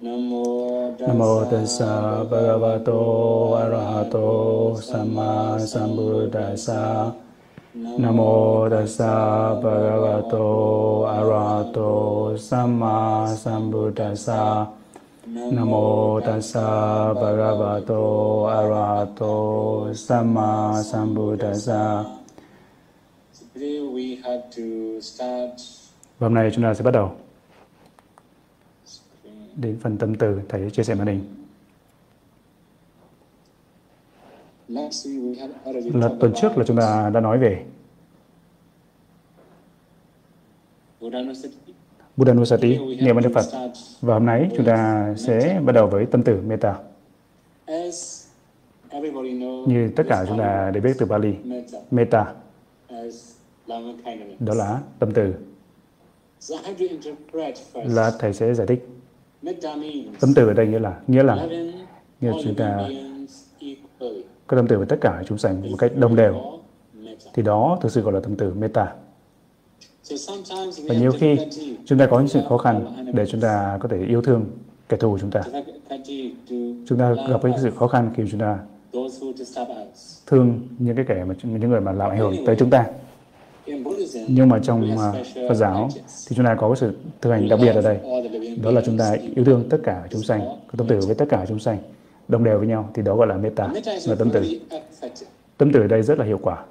Namo tassa bhagavato arahato samma sambuddhassa Namo tassa bhagavato arahato samma sambuddhassa Namo tassa bhagavato arahato samma sambuddhassa Và hôm nay chúng ta sẽ bắt đầu đến phần tâm từ thầy chia sẻ màn hình. Là tuần trước là chúng ta đã nói về Buddhanusati, niệm ơn Đức Phật. Và hôm nay chúng ta sẽ bắt đầu với tâm từ Metta. Như tất cả chúng ta đều biết từ Bali, Metta đó là tâm từ. Là thầy sẽ giải thích Tâm từ ở đây nghĩa là nghĩa là nghĩa là chúng ta có tâm từ với tất cả chúng sanh một cách đồng đều thì đó thực sự gọi là tâm từ meta. Và nhiều khi chúng ta có những sự khó khăn để chúng ta có thể yêu thương kẻ thù chúng ta. Chúng ta gặp những sự khó khăn khi chúng ta thương những cái kẻ mà những người mà làm ảnh hưởng tới chúng ta nhưng mà trong uh, Phật giáo thì chúng ta có sự thực hành đặc biệt ở đây. Đó là chúng ta yêu thương tất cả chúng sanh có tâm từ với tất cả chúng sanh đồng đều với nhau thì đó gọi là metta là tâm từ. tâm từ ở đây rất là hiệu quả.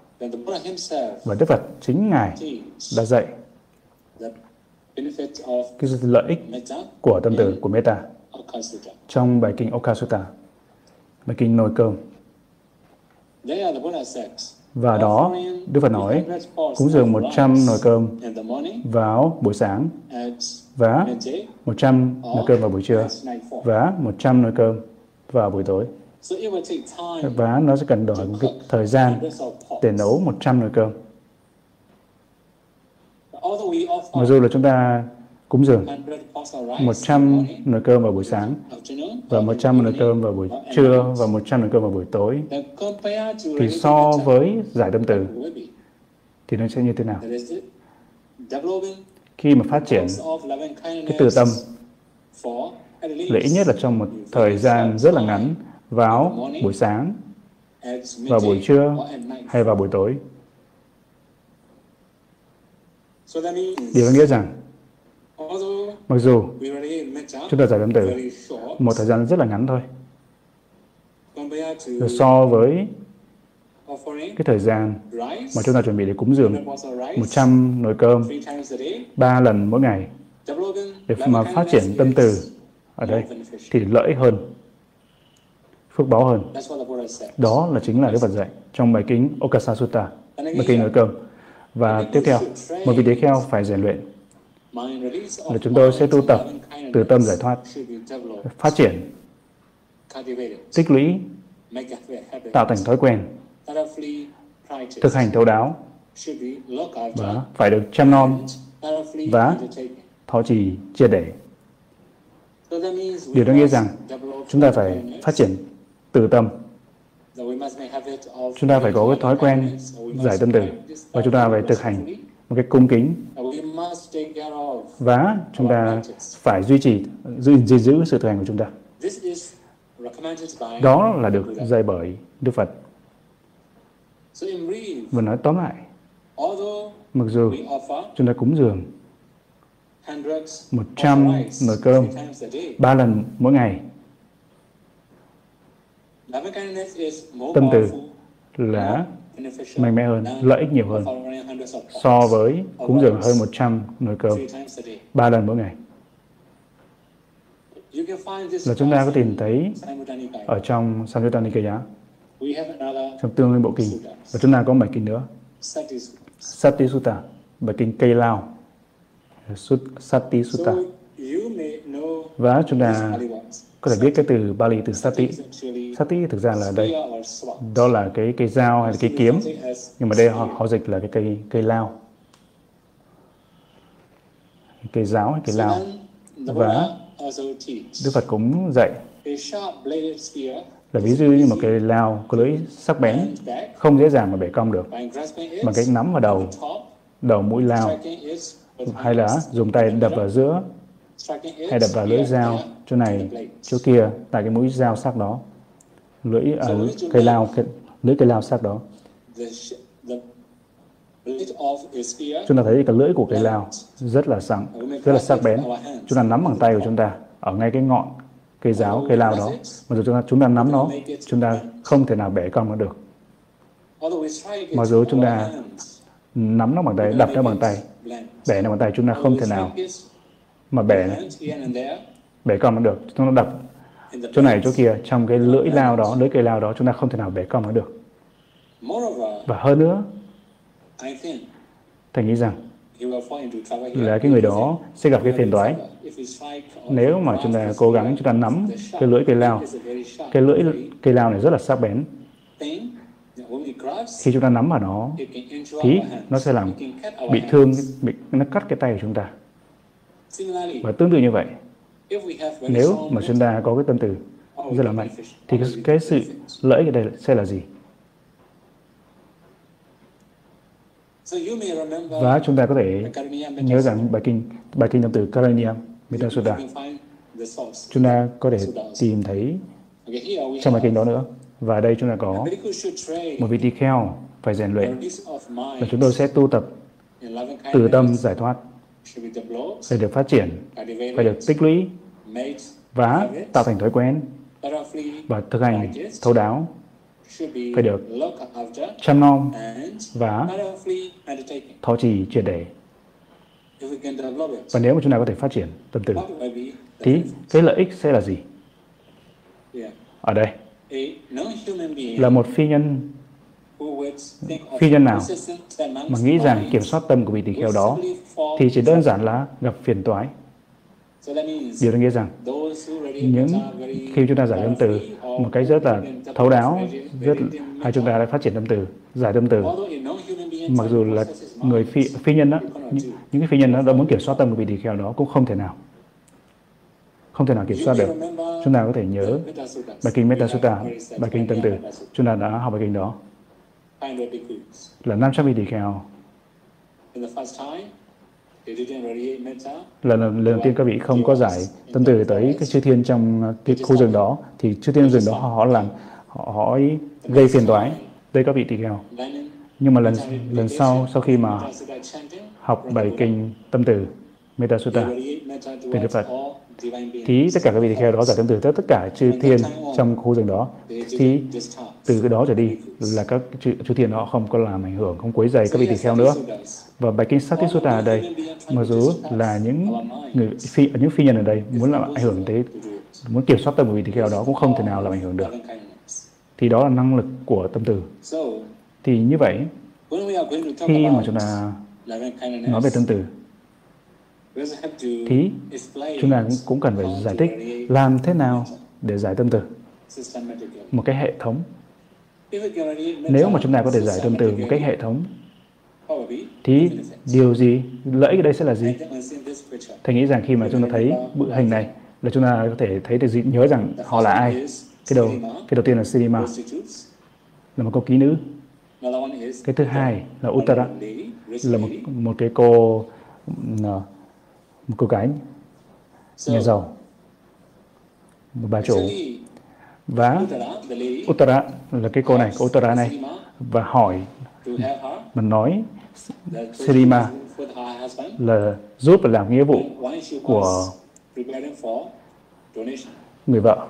Và Đức Phật chính ngài đã dạy cái lợi ích của tâm từ của metta trong bài kinh Okasutta bài kinh nồi cơm và đó, Đức Phật nói, cúng dường 100 nồi cơm vào buổi sáng và 100 nồi cơm vào buổi trưa và 100 nồi cơm vào buổi tối. Và nó sẽ cần đổi một cái thời gian để nấu 100 nồi cơm. Mặc dù là chúng ta cúng dường 100 nồi cơm vào buổi sáng và 100 nồi cơm vào buổi trưa và 100 nồi cơm vào buổi tối thì so với giải tâm từ, thì nó sẽ như thế nào? Khi mà phát triển cái từ tâm lợi ít nhất là trong một thời gian rất là ngắn, vào buổi sáng, vào buổi trưa hay vào buổi tối. Điều nghĩa rằng Mặc dù chúng ta giải tâm từ một thời gian rất là ngắn thôi. Rồi so với cái thời gian mà chúng ta chuẩn bị để cúng dường 100 nồi cơm ba lần mỗi ngày. Để mà phát triển tâm từ ở đây thì lợi hơn phước báo hơn. Đó là chính là Đức Phật dạy trong bài kinh Okasa Sutta bài kinh nồi cơm. Và tiếp theo một vị thế kheo phải rèn luyện là chúng tôi sẽ tu tập từ tâm giải thoát, phát triển, tích lũy, tạo thành thói quen, thực hành thấu đáo và phải được chăm nom và thọ trì chia để. Điều đó nghĩa rằng chúng ta phải phát triển từ tâm. Chúng ta phải có cái thói quen giải tâm từ và chúng ta phải thực hành một cái cung kính. Và chúng ta phải duy trì giữ gìn giữ sự thực hành của chúng ta. Đó là được dạy bởi Đức Phật. Và nói tóm lại mặc dù chúng ta cúng dường 100 nồi cơm ba lần mỗi ngày tâm từ là mạnh mẽ hơn, lợi ích nhiều hơn. so với cúng dường hơn 100 nồi cơm ba lần mỗi ngày. Là chúng ta có tìm thấy ở trong Samyutta Nikaya, trong tương nguyên bộ kinh, và chúng ta có bài kinh nữa, Sati Sutta, bài kinh cây lao, Sati Sutta. Và chúng ta có thể biết cái từ Bali từ Sati. Sati thực ra là đây, đó là cái cây dao hay là cây kiếm, nhưng mà đây họ, họ dịch là cái cây cây lao, cây giáo hay cây lao. Và Đức Phật cũng dạy là ví dụ như một cây lao có lưỡi sắc bén, không dễ dàng mà bẻ cong được, bằng cách nắm vào đầu, đầu mũi lao, hay là dùng tay đập vào giữa hay đập vào lưỡi dao chỗ này chỗ kia tại cái mũi dao sắc đó. Lưỡi à, cây lao cây, lưỡi cây lao sắc đó. Chúng ta thấy cái lưỡi của cây lao rất là sắc rất là sắc bén. chúng ta nắm bằng tay của chúng ta ở ngay cái ngọn cây giáo cây lao đó. mà dù chúng ta chúng ta nắm nó chúng ta không thể nào bẻ cong nó được. Mặc dù chúng ta nắm nó bằng tay đập nó bằng tay bẻ nó bằng tay chúng ta không thể nào mà bẻ bẻ cong nó được, chúng nó đập chỗ này, chỗ kia, trong cái lưỡi lao đó, lưỡi cây lao đó, chúng ta không thể nào bẻ cong nó được. Và hơn nữa thầy nghĩ rằng là cái người đó sẽ gặp cái phiền toái. Nếu mà chúng ta cố gắng chúng ta nắm cái lưỡi cây lao, cái lưỡi cây lao này rất là sắc bén, khi chúng ta nắm vào nó, thì nó sẽ làm bị thương, bị, nó cắt cái tay của chúng ta và tương tự như vậy nếu mà chúng ta có cái tâm từ rất là mạnh thì cái, cái sự lợi ở đây sẽ là gì? Và chúng ta có thể nhớ rằng bài kinh bài kinh tâm từ Karaniya Sutta chúng ta có thể tìm thấy trong bài kinh đó nữa. Và đây chúng ta có một vị tỳ kheo phải rèn luyện. Và chúng tôi sẽ tu tập từ tâm giải thoát phải được phát triển phải được tích lũy và tạo thành thói quen và thực hành thấu đáo. phải được chăm nom và thọ trì triệt để. Và nếu mà chúng ta có thể phát triển tâm từ thì cái lợi ích sẽ là gì? Ở đây. Là một phi nhân phi nhân nào mà nghĩ rằng kiểm soát tâm của vị tỳ kheo đó thì chỉ đơn giản là gặp phiền toái. Điều đó nghĩa rằng những khi chúng ta giải tâm từ một cách rất là thấu đáo rất hay chúng ta đã phát triển tâm từ giải tâm từ. Mặc dù là người phi, phi nhân đó những, những cái phi nhân đó đã muốn kiểm soát tâm của vị tỳ kheo đó cũng không thể nào. Không thể nào kiểm soát được. chúng ta có thể nhớ bài kinh Metta Sutta bài kinh tâm từ. Chúng ta đã học bài kinh đó là 500 vị tỳ kheo lần, lần đầu tiên các vị không có giải tâm từ tới cái chư thiên trong cái khu rừng đó thì chư thiên rừng đó họ làm họ, họ gây phiền toái. Tới các vị tỳ kheo. Nhưng mà lần lần sau sau khi mà học bài kinh tâm từ Metta Sutta về Đức Phật thì tất cả các vị tỳ kheo đó giải tâm từ tất tất cả chư thiên trong khu rừng đó. Thì từ cái đó trở đi là các chư, chư thiên đó không có làm ảnh hưởng không quấy rầy các vị tỳ kheo nữa. Và bài kinh Satisutta ở đây mặc dù là những người phi những phi nhân ở đây muốn làm ảnh hưởng tới muốn kiểm soát tâm của vị tỳ kheo đó cũng không thể nào làm ảnh hưởng được. Thì đó là năng lực của tâm từ thì như vậy khi mà chúng ta nói về tâm từ thì chúng ta cũng cần phải giải thích làm thế nào để giải tâm từ. Một cái hệ thống. Nếu mà chúng ta có thể giải tâm từ một cách hệ thống thì điều gì, lợi ích ở đây sẽ là gì? Thầy nghĩ rằng khi mà chúng ta thấy bức hình này là chúng ta có thể thấy được gì? Nhớ rằng họ là ai? Cái đầu cái đầu tiên là cinema. Là một cô ký nữ. Cái thứ hai là Uttara. Là một một cái cô ờ, một cô gái nhà giàu. Một bà chủ. Và Uttara là cái cô này cô Uttara này. Và hỏi mình nói Sirima là giúp làm nghĩa vụ của người vợ.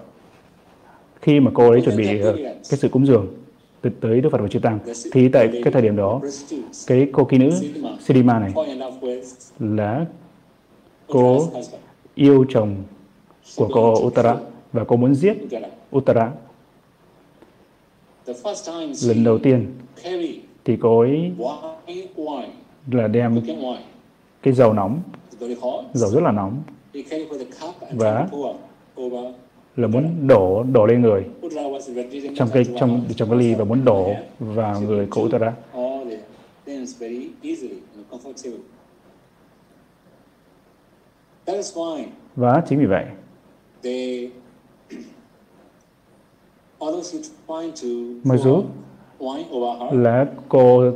Khi mà cô ấy chuẩn bị ờ, cái sự cúng dường tới Đức Phật và Chư Tăng thì tại cái thời điểm đó cái cô kỹ nữ Sidima này là cô yêu chồng của cô Uttara và cô muốn giết Uttara. Lần đầu tiên thì cô ấy là đem cái dầu nóng, dầu rất là nóng, và là muốn đổ đổ lên người trong cái, trong trong cái ly và muốn đổ vào người cô Uttara và chính vì vậy. Mặc dù là cô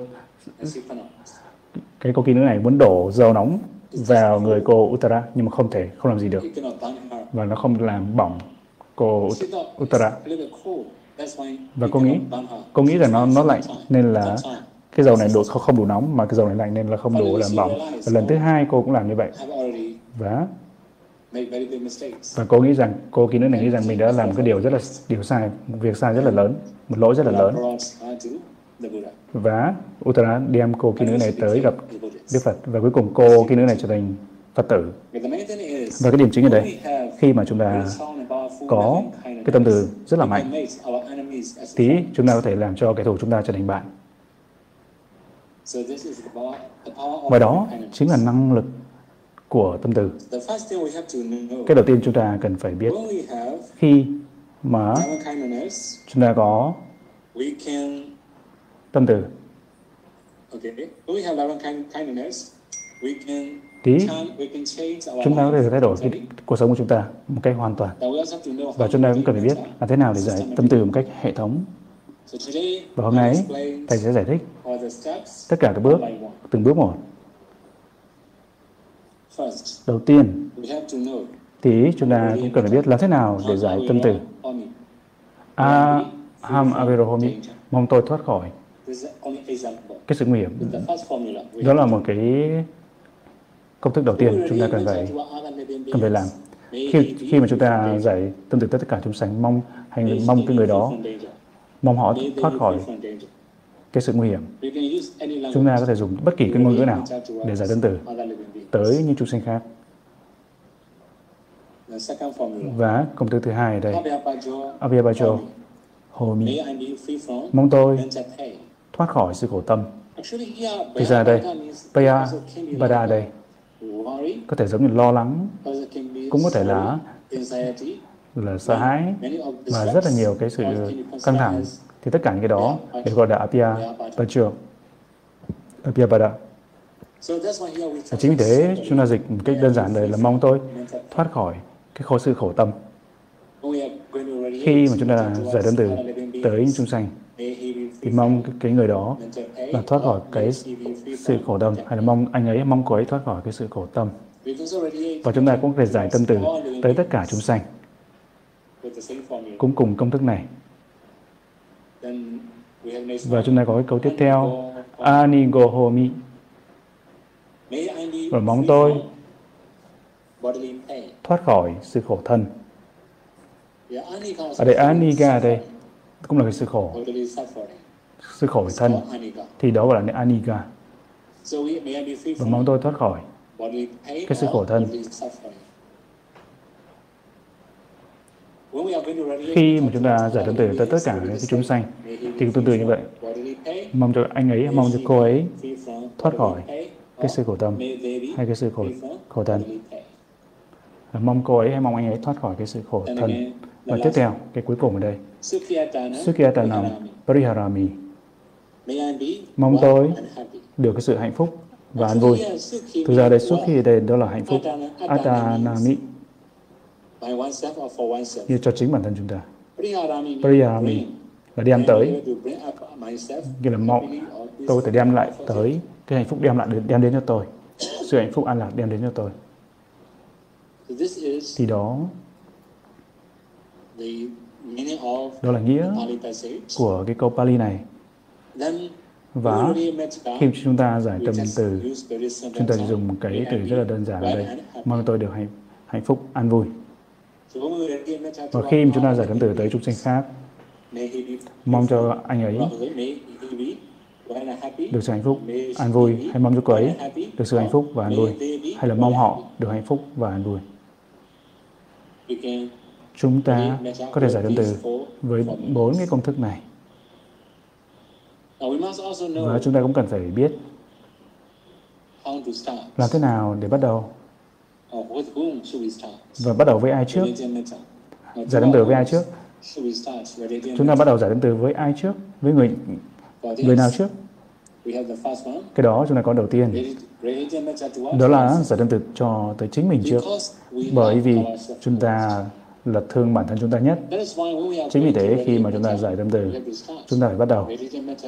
cái cô kỹ nữ này muốn đổ dầu nóng vào người cô Uttara nhưng mà không thể không làm gì được. Và nó không làm bỏng cô Uttara. và cô nghĩ cô nghĩ rằng nó nó lạnh nên là cái dầu này đủ không, không đủ nóng mà cái dầu này lạnh nên là không đủ làm bỏng. và lần thứ hai cô cũng làm như vậy và và cô nghĩ rằng cô kỹ nữ này nghĩ rằng mình đã làm cái điều rất là điều sai một việc sai rất là lớn một lỗi rất là lớn. Và Uttara đem cô kỹ nữ này tới gặp Đức Phật. Và cuối cùng cô kỹ nữ này trở thành Phật tử. Và cái điểm chính ở đây khi mà chúng ta có cái tâm từ rất là mạnh tí chúng ta có thể làm cho kẻ thù chúng ta trở thành bạn. Và đó chính là năng lực của tâm từ. Cái đầu tiên chúng ta cần phải biết khi mà chúng ta có tâm từ. Tí. chúng ta có thể thay đổi cái cuộc sống của chúng ta một cách hoàn toàn. Và chúng ta cũng cần phải biết là thế nào để giải tâm từ một cách hệ thống. Và hôm nay thầy sẽ giải thích tất cả các bước từng bước một đầu tiên thì chúng ta cũng cần phải biết làm thế nào để giải tâm từ. A ham averohomi mong tôi thoát khỏi. Cái sự nguy hiểm. Đó là một cái công thức đầu tiên chúng ta cần phải cần phải làm. khi khi mà chúng ta giải tâm từ tất cả chúng sanh mong hay mong cái người đó mong họ thoát khỏi cái sự nguy hiểm. Chúng ta có thể dùng bất kỳ cái ngôn ngữ nào để giải tâm từ tới những chúng sinh khác. Và công thức thứ hai ở đây. Abhyabajo Homi mong tôi thoát khỏi sự khổ tâm. Thì ra đây Paya Bada đây. có thể giống như lo lắng. Cũng có thể là là sợ hãi. Và rất là nhiều cái sự căng thẳng thì tất cả những cái đó đều gọi là apia pacho apia pada và chính vì thế chúng ta dịch một cách đơn giản đây là mong tôi thoát khỏi cái khổ sự khổ tâm. Khi mà chúng ta giải đơn từ tới chúng sanh thì mong cái người đó là thoát khỏi cái sự khổ tâm hay là mong anh ấy mong cô ấy thoát khỏi cái sự khổ tâm. Và chúng ta cũng có thể giải tâm từ tới tất cả chúng sanh cũng cùng công thức này và chúng ta có cái câu tiếp theo. Anigohomi và mong tôi thoát khỏi sự khổ thân. Ở đây Aniga đây cũng là cái sự khổ. Sự khổ về thân. Thì đó gọi là Aniga và mong tôi thoát khỏi cái sự khổ thân. Khi mà chúng ta giải tương tử, tới tất cả những chúng sanh thì tương tự như vậy. Mong cho anh ấy mong cho cô ấy thoát khỏi cái sự khổ tâm hay cái sự khổ khổ thân. Mong cô ấy hay mong anh ấy thoát khỏi cái sự khổ thân. Và tiếp theo cái cuối cùng ở đây. Sukhiyatanam Pariharami. Mong tôi được cái sự hạnh phúc và an vui. Thực ra đây suốt khi đây đó là hạnh phúc. Atanami như cho chính bản thân chúng ta. Pariyami là đem tới, như là mong tôi phải đem lại tới cái hạnh phúc đem lại đem đến cho tôi, sự hạnh phúc an lạc đem đến cho tôi. Thì đó đó là nghĩa của cái câu Pali này. Và khi chúng ta giải tâm từ, chúng ta dùng một cái từ rất là đơn giản ở đây, mong tôi được hạnh, hạnh phúc, an vui. Và khi chúng ta giải tâm từ tới chúng sinh khác, mong cho anh ấy được sự hạnh phúc, an vui, hay mong cho cô ấy được sự hạnh phúc và an vui, hay là mong họ được hạnh phúc và an vui. Chúng ta có thể giải tâm từ với bốn cái công thức này. Và chúng ta cũng cần phải biết làm thế nào để bắt đầu và bắt đầu với ai trước? Giải đơn từ với ai trước? Chúng ta bắt đầu giải đơn từ với ai trước? Với người người nào trước? Cái đó chúng ta có đầu tiên. Đó là giải đơn từ cho tới chính mình trước. Bởi vì chúng ta là thương bản thân chúng ta nhất. Chính vì thế khi mà chúng ta giải tâm từ, chúng ta phải bắt đầu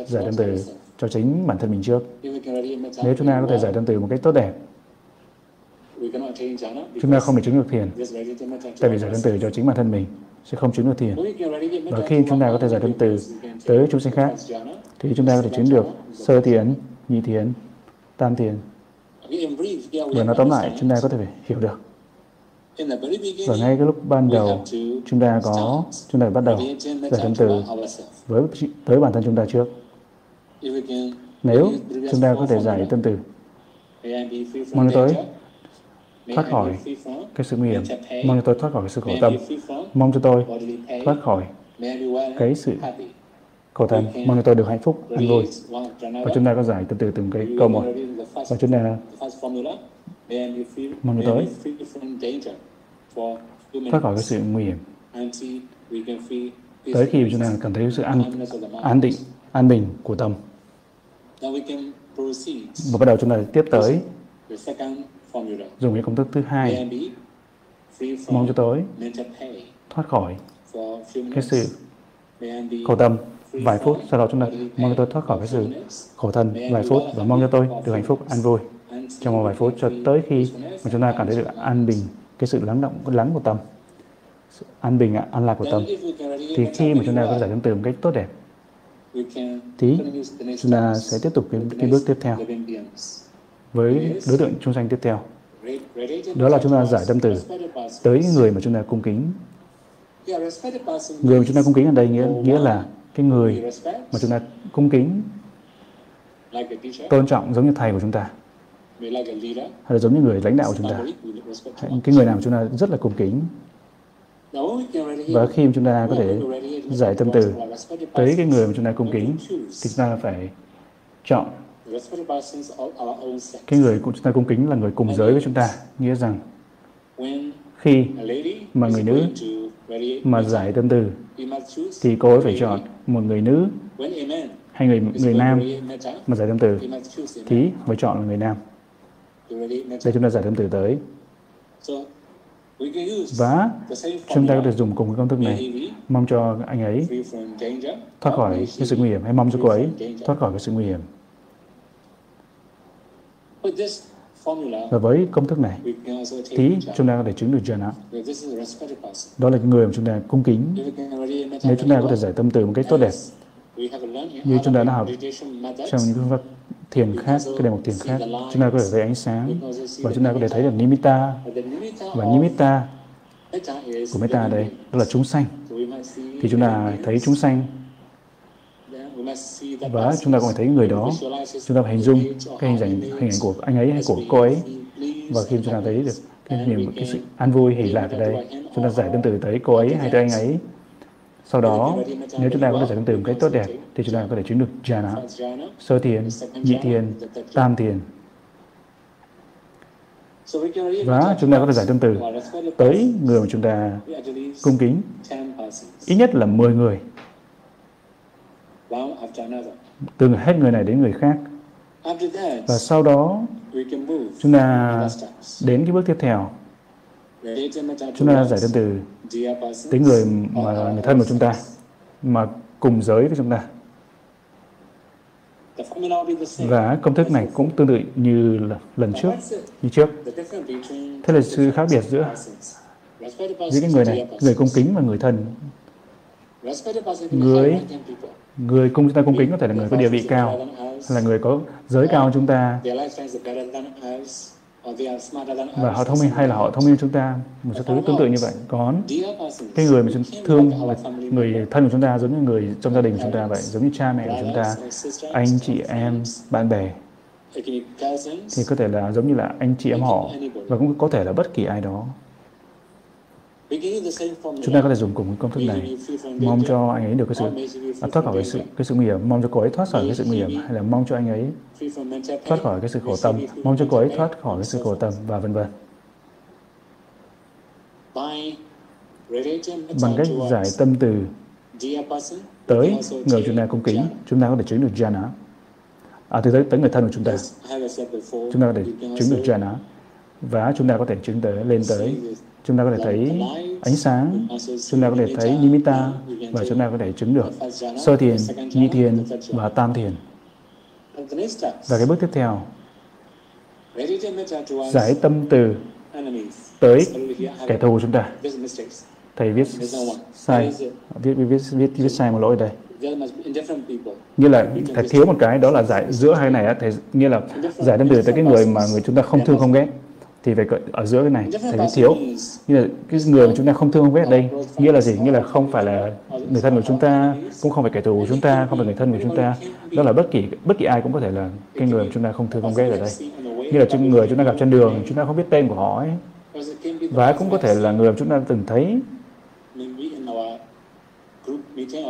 giải tâm từ cho chính bản thân mình trước. Nếu chúng ta có thể giải tâm từ một cách tốt đẹp, chúng ta không thể chứng được thiền tại vì giải tâm từ cho chính bản thân mình sẽ không chứng được thiền và khi chúng ta có thể giải tâm từ tới chúng sinh khác thì chúng ta có thể chứng được sơ thiền nhị thiền tam thiền và nói tóm lại chúng ta có thể hiểu được. Và ngay cái lúc ban đầu chúng ta có chúng ta phải bắt đầu giải tâm từ với tới bản thân chúng ta trước. Nếu chúng ta có thể giải tâm từ mong tôi thoát khỏi cái sự nguy hiểm. mong cho tôi thoát khỏi cái sự khổ tâm. mong cho tôi thoát khỏi cái sự khổ tâm. Mong cho tôi được hạnh phúc an vui. và chúng ta có giải từ từ từng cái câu một. Và chúng ta mong cho tôi thoát khỏi cái sự nguy hiểm. Tới khi chúng ta cảm thấy sự an an định an bình của tâm. Và bắt đầu chúng ta tiếp tới dùng cái công thức thứ hai. Mong cho tôi thoát khỏi cái sự khổ tâm. Vài phút sau đó chúng ta mong cho tôi thoát khỏi cái sự khổ thân. Vài phút và mong cho tôi được hạnh phúc an vui. Trong một vài phút cho tới khi mà chúng ta cảm thấy được an bình cái sự lắng động lắng của tâm. Sự an bình an lạc của tâm. Thì khi mà chúng ta có giải tâm từ một cách tốt đẹp thì chúng ta sẽ tiếp tục cái, cái bước tiếp theo với đối tượng chúng sanh tiếp theo. Đó là chúng ta giải tâm từ tới người mà chúng ta cung kính. Người mà chúng ta cung kính ở đây nghĩa nghĩa là cái người mà chúng ta cung kính, tôn trọng giống như thầy của chúng ta. Hay là giống như người lãnh đạo của chúng ta. Cái người nào mà chúng ta rất là cung kính. Và khi chúng ta có thể giải tâm từ tới cái người mà chúng ta cung kính, thì chúng ta phải chọn cái người chúng ta cung kính là người cùng giới với chúng ta. nghĩa rằng khi mà người nữ mà giải tâm từ thì cô ấy phải chọn một người nữ hay người người nam mà giải tâm từ thì phải chọn là người nam. Để chúng ta giải tâm từ tới. Và chúng ta có thể dùng cùng cái công thức này. Mong cho anh ấy thoát khỏi cái sự nguy hiểm hay mong cho cô ấy thoát khỏi cái sự nguy hiểm và với công thức này thì chúng ta có thể chứng được jhana. Đó là người mà chúng ta cung kính. Nếu chúng ta có thể giải tâm từ một cách tốt đẹp, như chúng ta đã học trong những phương pháp thiền khác, cái đề mục thiền khác, chúng ta có thể thấy ánh sáng và chúng ta có thể thấy được nimitta. Và nimitta của metta đây đó là chúng sanh. Thì chúng ta thấy chúng sanh và chúng ta còn thấy người đó, chúng ta phải hình dung cái hình ảnh hình ảnh của anh ấy hay của cô ấy. Và khi chúng ta thấy được cái niềm, cái sự an vui, hỷ lạc ở đây, chúng ta giải tâm từ tới cô ấy hay tới anh ấy. Sau đó, nếu chúng ta có thể giải tâm từ một cách tốt đẹp, thì chúng ta có thể chứng được jhana sơ thiền, nhị thiền, tam thiền. Và chúng ta có thể giải tâm từ tới người mà chúng ta cung kính, ít nhất là 10 người từ hết người này đến người khác. Và sau đó chúng ta đến cái bước tiếp theo. Chúng ta giải tâm từ tới người mà người thân của chúng ta mà cùng giới với chúng ta. Và công thức này cũng tương tự như lần trước như trước. Thế là sự khác biệt giữa giữa cái người này người cung kính và người thân. Người người cung chúng ta cung kính có thể là người có địa vị cao, là người có giới cao chúng ta. Và họ thông minh hay là họ thông minh chúng ta, một số thứ tương tự như vậy. Còn cái người mà chúng thương là người thân của chúng ta giống như người trong gia đình của chúng ta vậy, giống như cha mẹ của chúng ta, anh, chị, em, bạn bè, thì có thể là giống như là anh, chị, em họ. Và cũng có thể là bất kỳ ai đó chúng ta có thể dùng cùng công thức này. mong cho anh ấy được cái sự à, thoát khỏi cái sự cái sự nguy hiểm. Mong cho cô ấy thoát khỏi cái sự nguy hiểm hay là mong cho anh ấy thoát khỏi cái sự khổ tâm. mong cho cô ấy thoát khỏi cái sự khổ tâm và vân vân. Bằng cách giải tâm từ tới người chúng ta cung kính chúng ta có thể chứng được jhana. À, từ tới, tới người thân của chúng ta. Chúng ta có thể chứng được jhana và chúng ta có thể chứng tới lên tới chúng ta có thể thấy ánh sáng, chúng ta có thể thấy nimitta và chúng ta có thể chứng được sơ thiền, nhị thiền và tam thiền. Và cái bước tiếp theo giải tâm từ tới kẻ thù chúng ta. Thầy viết sai viết viết viết viết sai một lỗi đây. Như là thầy thiếu một cái đó là giải giữa hai này thầy như là giải tâm từ tới cái người mà người chúng ta không thương không ghét thì phải ở giữa cái này thầy viết thiếu. như là cái người mà chúng ta không thương không ghét ở đây nghĩa là gì? Nghĩa là không phải là người thân của chúng ta cũng không phải kẻ thù của chúng ta không phải người thân của chúng ta. Đó là bất kỳ bất kỳ ai cũng có thể là cái người mà chúng ta không thương không ghét ở đây. Như là những người chúng ta gặp trên đường chúng ta không biết tên của họ ấy. Và cũng có thể là người mà chúng ta từng thấy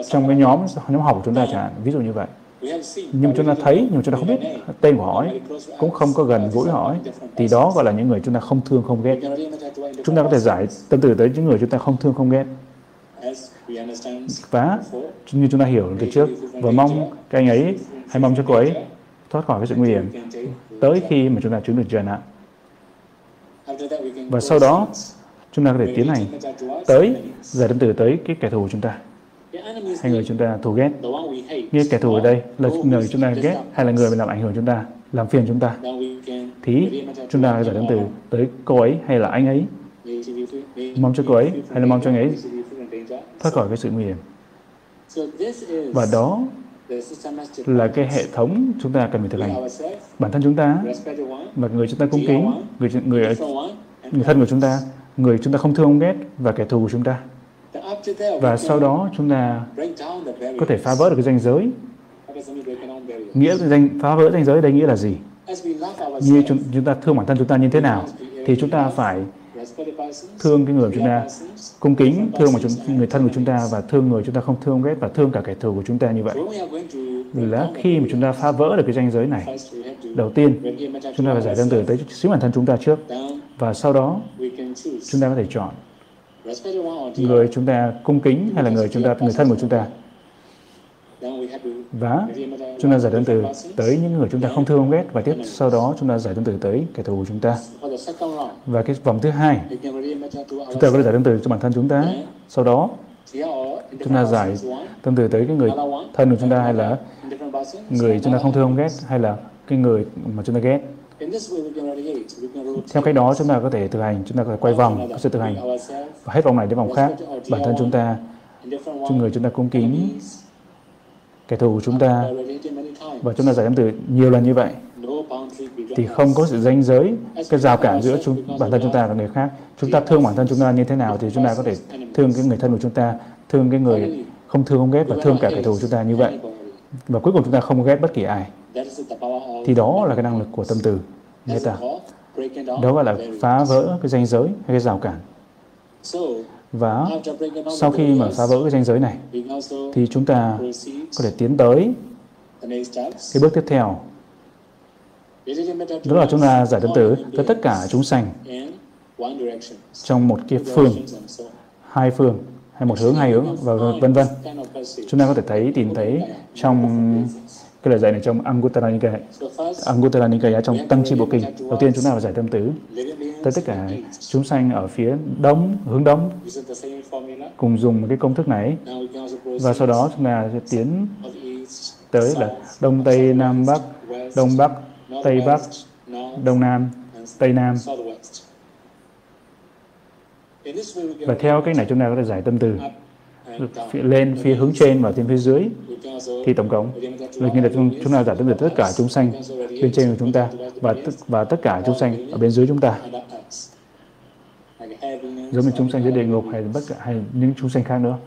trong cái nhóm nhóm học của chúng ta chẳng hạn. Ví dụ như vậy nhưng chúng ta thấy nhưng chúng ta không biết. Tên của họ ấy, cũng không có gần gũi họ ấy, thì đó gọi là những người chúng ta không thương không ghét. Chúng ta có thể giải tâm từ tới những người chúng ta không thương không ghét. Và như chúng ta hiểu từ trước và mong cái anh ấy hay mong cho cô ấy thoát khỏi cái sự nguy hiểm tới khi mà chúng ta chứng được trần ạ và sau đó chúng ta có thể tiến hành tới giải tâm từ tới cái kẻ thù của chúng ta hay người chúng ta thù ghét. Nghĩa kẻ thù ở đây là người chúng ta ghét hay là người mà làm ảnh hưởng chúng ta, làm phiền chúng ta? Thì chúng ta giải tâm từ tới cô ấy hay là anh ấy. Mong cho cô ấy hay là mong cho anh ấy thoát khỏi cái sự nguy hiểm. Và đó là cái hệ thống chúng ta cần phải thực hành. Bản thân chúng ta và người chúng ta cung kính, người người người thân của chúng ta, người chúng ta không thương không ghét và kẻ thù của chúng ta và sau đó chúng ta có thể phá vỡ được cái danh giới nghĩa danh phá vỡ danh giới đây nghĩa là gì như chúng, chúng ta thương bản thân chúng ta như thế nào thì chúng ta phải thương cái người chúng ta cung kính thương mà chúng, người thân của chúng ta và thương người chúng ta không thương ghét và thương cả kẻ thù của chúng ta như vậy là khi mà chúng ta phá vỡ được cái ranh giới này đầu tiên chúng ta phải giải đơn từ tới chính bản thân chúng ta trước và sau đó chúng ta có thể chọn người chúng ta cung kính hay là người chúng ta người thân của chúng ta? và chúng ta giải đơn từ tới những người chúng ta không thương không ghét. Và tiếp sau đó chúng ta giải đơn từ tới kẻ thù của chúng ta. Và cái vòng thứ hai chúng ta có thể giải đơn từ cho bản thân chúng ta. Sau đó chúng ta giải đơn từ tới cái người thân của chúng ta hay là người chúng ta không thương không ghét hay là cái người mà chúng ta ghét theo cách đó chúng ta có thể thực hành chúng ta có thể quay vòng có sự thực hành. Và hết vòng này đến vòng khác. bản thân chúng ta cho người chúng ta cung kính. kẻ thù chúng ta và chúng ta giải âm từ nhiều lần như vậy. Thì không có sự danh giới cái rào cản giữa chúng, bản thân chúng ta và người khác. Chúng ta thương bản thân chúng ta như thế nào thì chúng ta có thể thương cái người thân của chúng ta thương cái người không thương không ghét và thương cả kẻ thù chúng ta như vậy và cuối cùng chúng ta không ghét bất kỳ ai. Thì đó là cái năng lực của tâm từ meta. đó gọi là phá vỡ cái danh giới hay cái rào cản. Và sau khi mà phá vỡ cái danh giới này thì chúng ta có thể tiến tới cái bước tiếp theo. Đó là chúng ta giải tâm tử tới tất cả chúng sanh trong một cái phương hai phương hay một hướng hai hướng và vân vân. Chúng ta có thể thấy tìm thấy trong cái lời dạy này trong Anguttara Nikaya Anguttara Nikaya trong Tăng Chi Bộ Kinh. đầu tiên chúng ta phải giải tâm tứ. Tới tất cả chúng sanh ở phía đông hướng đông cùng dùng một cái công thức này. Và sau đó chúng ta sẽ tiến tới là đông tây nam bắc đông bắc tây bắc đông nam tây nam và theo cách này chúng ta có thể giải tâm từ. Lên phía hướng trên và trên phía dưới thì tổng cộng. Là như là chúng chúng ta giải tâm từ tất cả chúng sanh bên trên của chúng ta và tất, và tất cả chúng sanh ở bên dưới chúng ta. Giống như chúng sanh dưới địa ngục hay bất cả hay những chúng sanh khác nữa.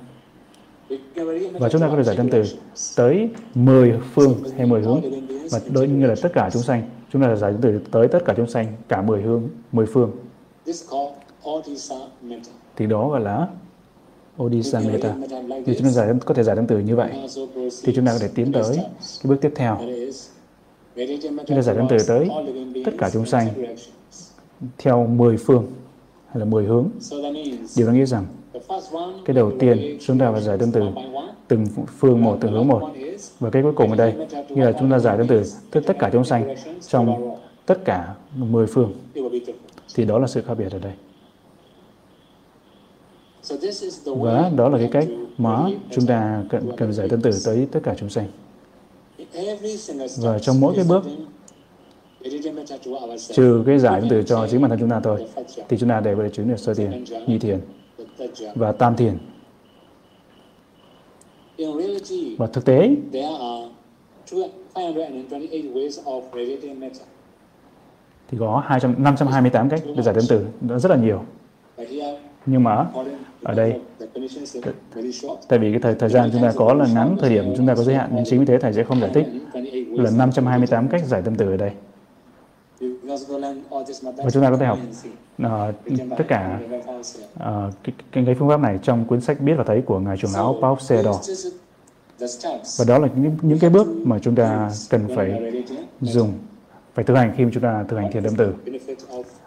Và chúng ta có thể giải tâm từ tới 10 phương hay 10 hướng. Và đối như là tất cả chúng sanh chúng ta giải tâm từ tới tất cả chúng sanh cả 10 hướng 10 phương thì đó gọi là Odisha Meta. Thì chúng ta giải, có thể giải tâm từ như vậy. Thì chúng ta có thể tiến tới cái bước tiếp theo. Chúng ta giải tâm từ tới tất cả chúng sanh theo 10 phương hay là 10 hướng. Điều đó nghĩa rằng cái đầu tiên chúng ta phải giải tâm từ từng phương một, từng hướng một. Và cái cuối cùng ở đây như là chúng ta giải tâm từ tất cả chúng sanh trong tất cả 10 phương. Thì đó là sự khác biệt ở đây. Và đó là cái cách mà chúng ta cần, cần giải tân tử tới tất cả chúng sanh. Và trong mỗi cái bước trừ cái giải tương tự cho chính bản thân chúng ta thôi thì chúng ta đều có thể chứng được sơ thiền nhị thiền và tam thiền và thực tế thì có 200, 528 cách để giải tương tử, nó rất là nhiều. Nhưng mà ở đây, tại vì cái thời thời gian chúng ta có là ngắn, thời điểm chúng ta có giới hạn, nhưng chính vì thế thầy sẽ không giải thích là 528 cách giải tâm từ ở đây. Và chúng ta có thể học uh, tất cả uh, cái, cái, cái phương pháp này trong cuốn sách biết và thấy của ngài trưởng lão Paul Sedor. Và đó là những, những cái bước mà chúng ta cần phải dùng, phải thực hành khi mà chúng ta thực hành thiền tâm từ.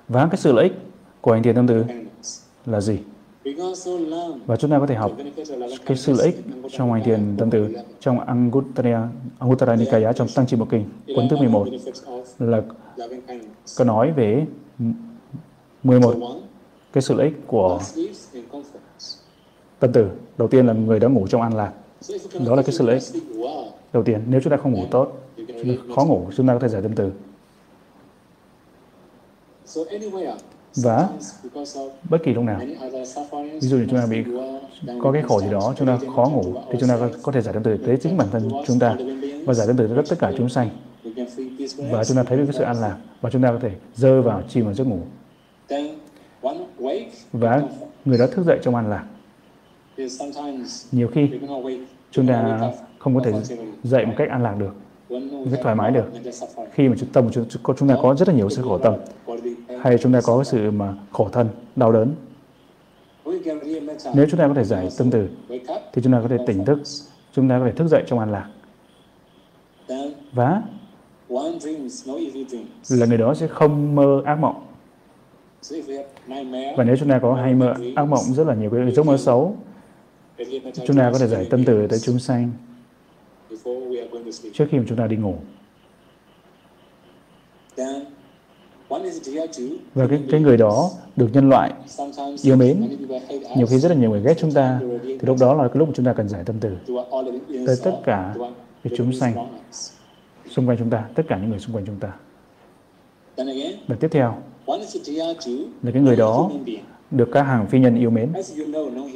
Và cái sự lợi ích của hành thiền tâm từ là gì? Và chúng ta có thể học cái sự lợi ích trong hành thiền tâm từ trong Anguttara, Anguttara Nikaya trong Tăng Chi Bộ Kinh, cuốn thứ 11 là có nói về 11 cái sự lợi ích của tâm từ. Đầu tiên là người đã ngủ trong an lạc. Đó là cái sự lợi ích. Đầu tiên, nếu chúng ta không ngủ tốt, khó ngủ, chúng ta có thể giải tâm từ. Và bất kỳ lúc nào, ví dụ như chúng ta bị có cái khổ gì đó, chúng ta khó ngủ, thì chúng ta có thể giải tâm từ tới chính bản thân chúng ta và giải tâm từ tất cả chúng sanh. Và chúng ta thấy được cái sự an lạc và chúng ta có thể rơi vào chìm vào giấc ngủ. Và người đó thức dậy trong an lạc. Nhiều khi chúng ta không có thể dậy một cách an lạc được, một thoải mái được. Khi mà chúng tâm chúng chúng ta có rất là nhiều sự khổ tâm, hay chúng ta có sự mà khổ thân, đau đớn. Nếu chúng ta có thể giải tâm từ, thì chúng ta có thể tỉnh thức, chúng ta có thể thức dậy trong an lạc. Và là người đó sẽ không mơ ác mộng. Và nếu chúng ta có hay mơ ác mộng rất là nhiều cái giấc mơ xấu, chúng ta có thể giải tâm từ tới chúng sanh trước khi mà chúng ta đi ngủ. Và cái, cái người đó được nhân loại yêu mến. Nhiều khi rất là nhiều người ghét chúng ta, thì lúc đó là cái lúc mà chúng ta cần giải tâm từ. Tới tất cả cái chúng sanh xung quanh chúng ta, tất cả những người xung quanh chúng ta. Và tiếp theo là cái người đó được các hàng phi nhân yêu mến.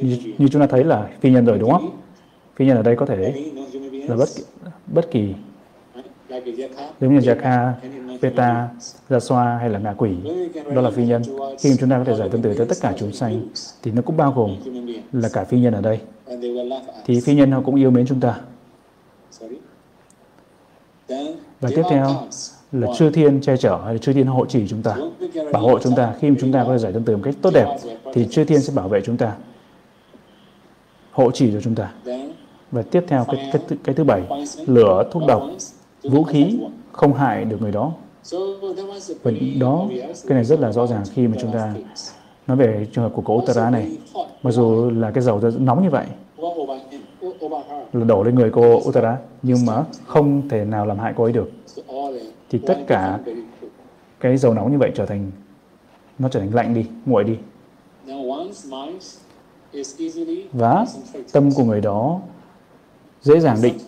Như, như chúng ta thấy là phi nhân rồi đúng không? Phi nhân ở đây có thể là bất bất kỳ giống như Jaka, Peta, Jaswa hay là ngạ quỷ, đó là phi nhân. Khi chúng ta có thể giải tâm từ tới tất cả chúng sanh, thì nó cũng bao gồm là cả phi nhân ở đây. Thì phi nhân họ cũng yêu mến chúng ta. Và tiếp theo là chư thiên che chở hay là chư thiên hộ trì chúng ta, bảo hộ chúng ta. Khi chúng ta có thể giải tâm từ một cách tốt đẹp, thì chư thiên sẽ bảo vệ chúng ta, hộ trì cho chúng ta. Và tiếp theo cái, cái, cái thứ bảy, lửa, thuốc độc, vũ khí không hại được người đó. Và đó, cái này rất là rõ ràng khi mà chúng ta nói về trường hợp của cổ Uttara này. Mặc dù là cái dầu nóng như vậy, là đổ lên người cô Uttara, nhưng mà không thể nào làm hại cô ấy được. Thì tất cả cái dầu nóng như vậy trở thành nó trở thành lạnh đi, nguội đi. Và tâm của người đó dễ dàng định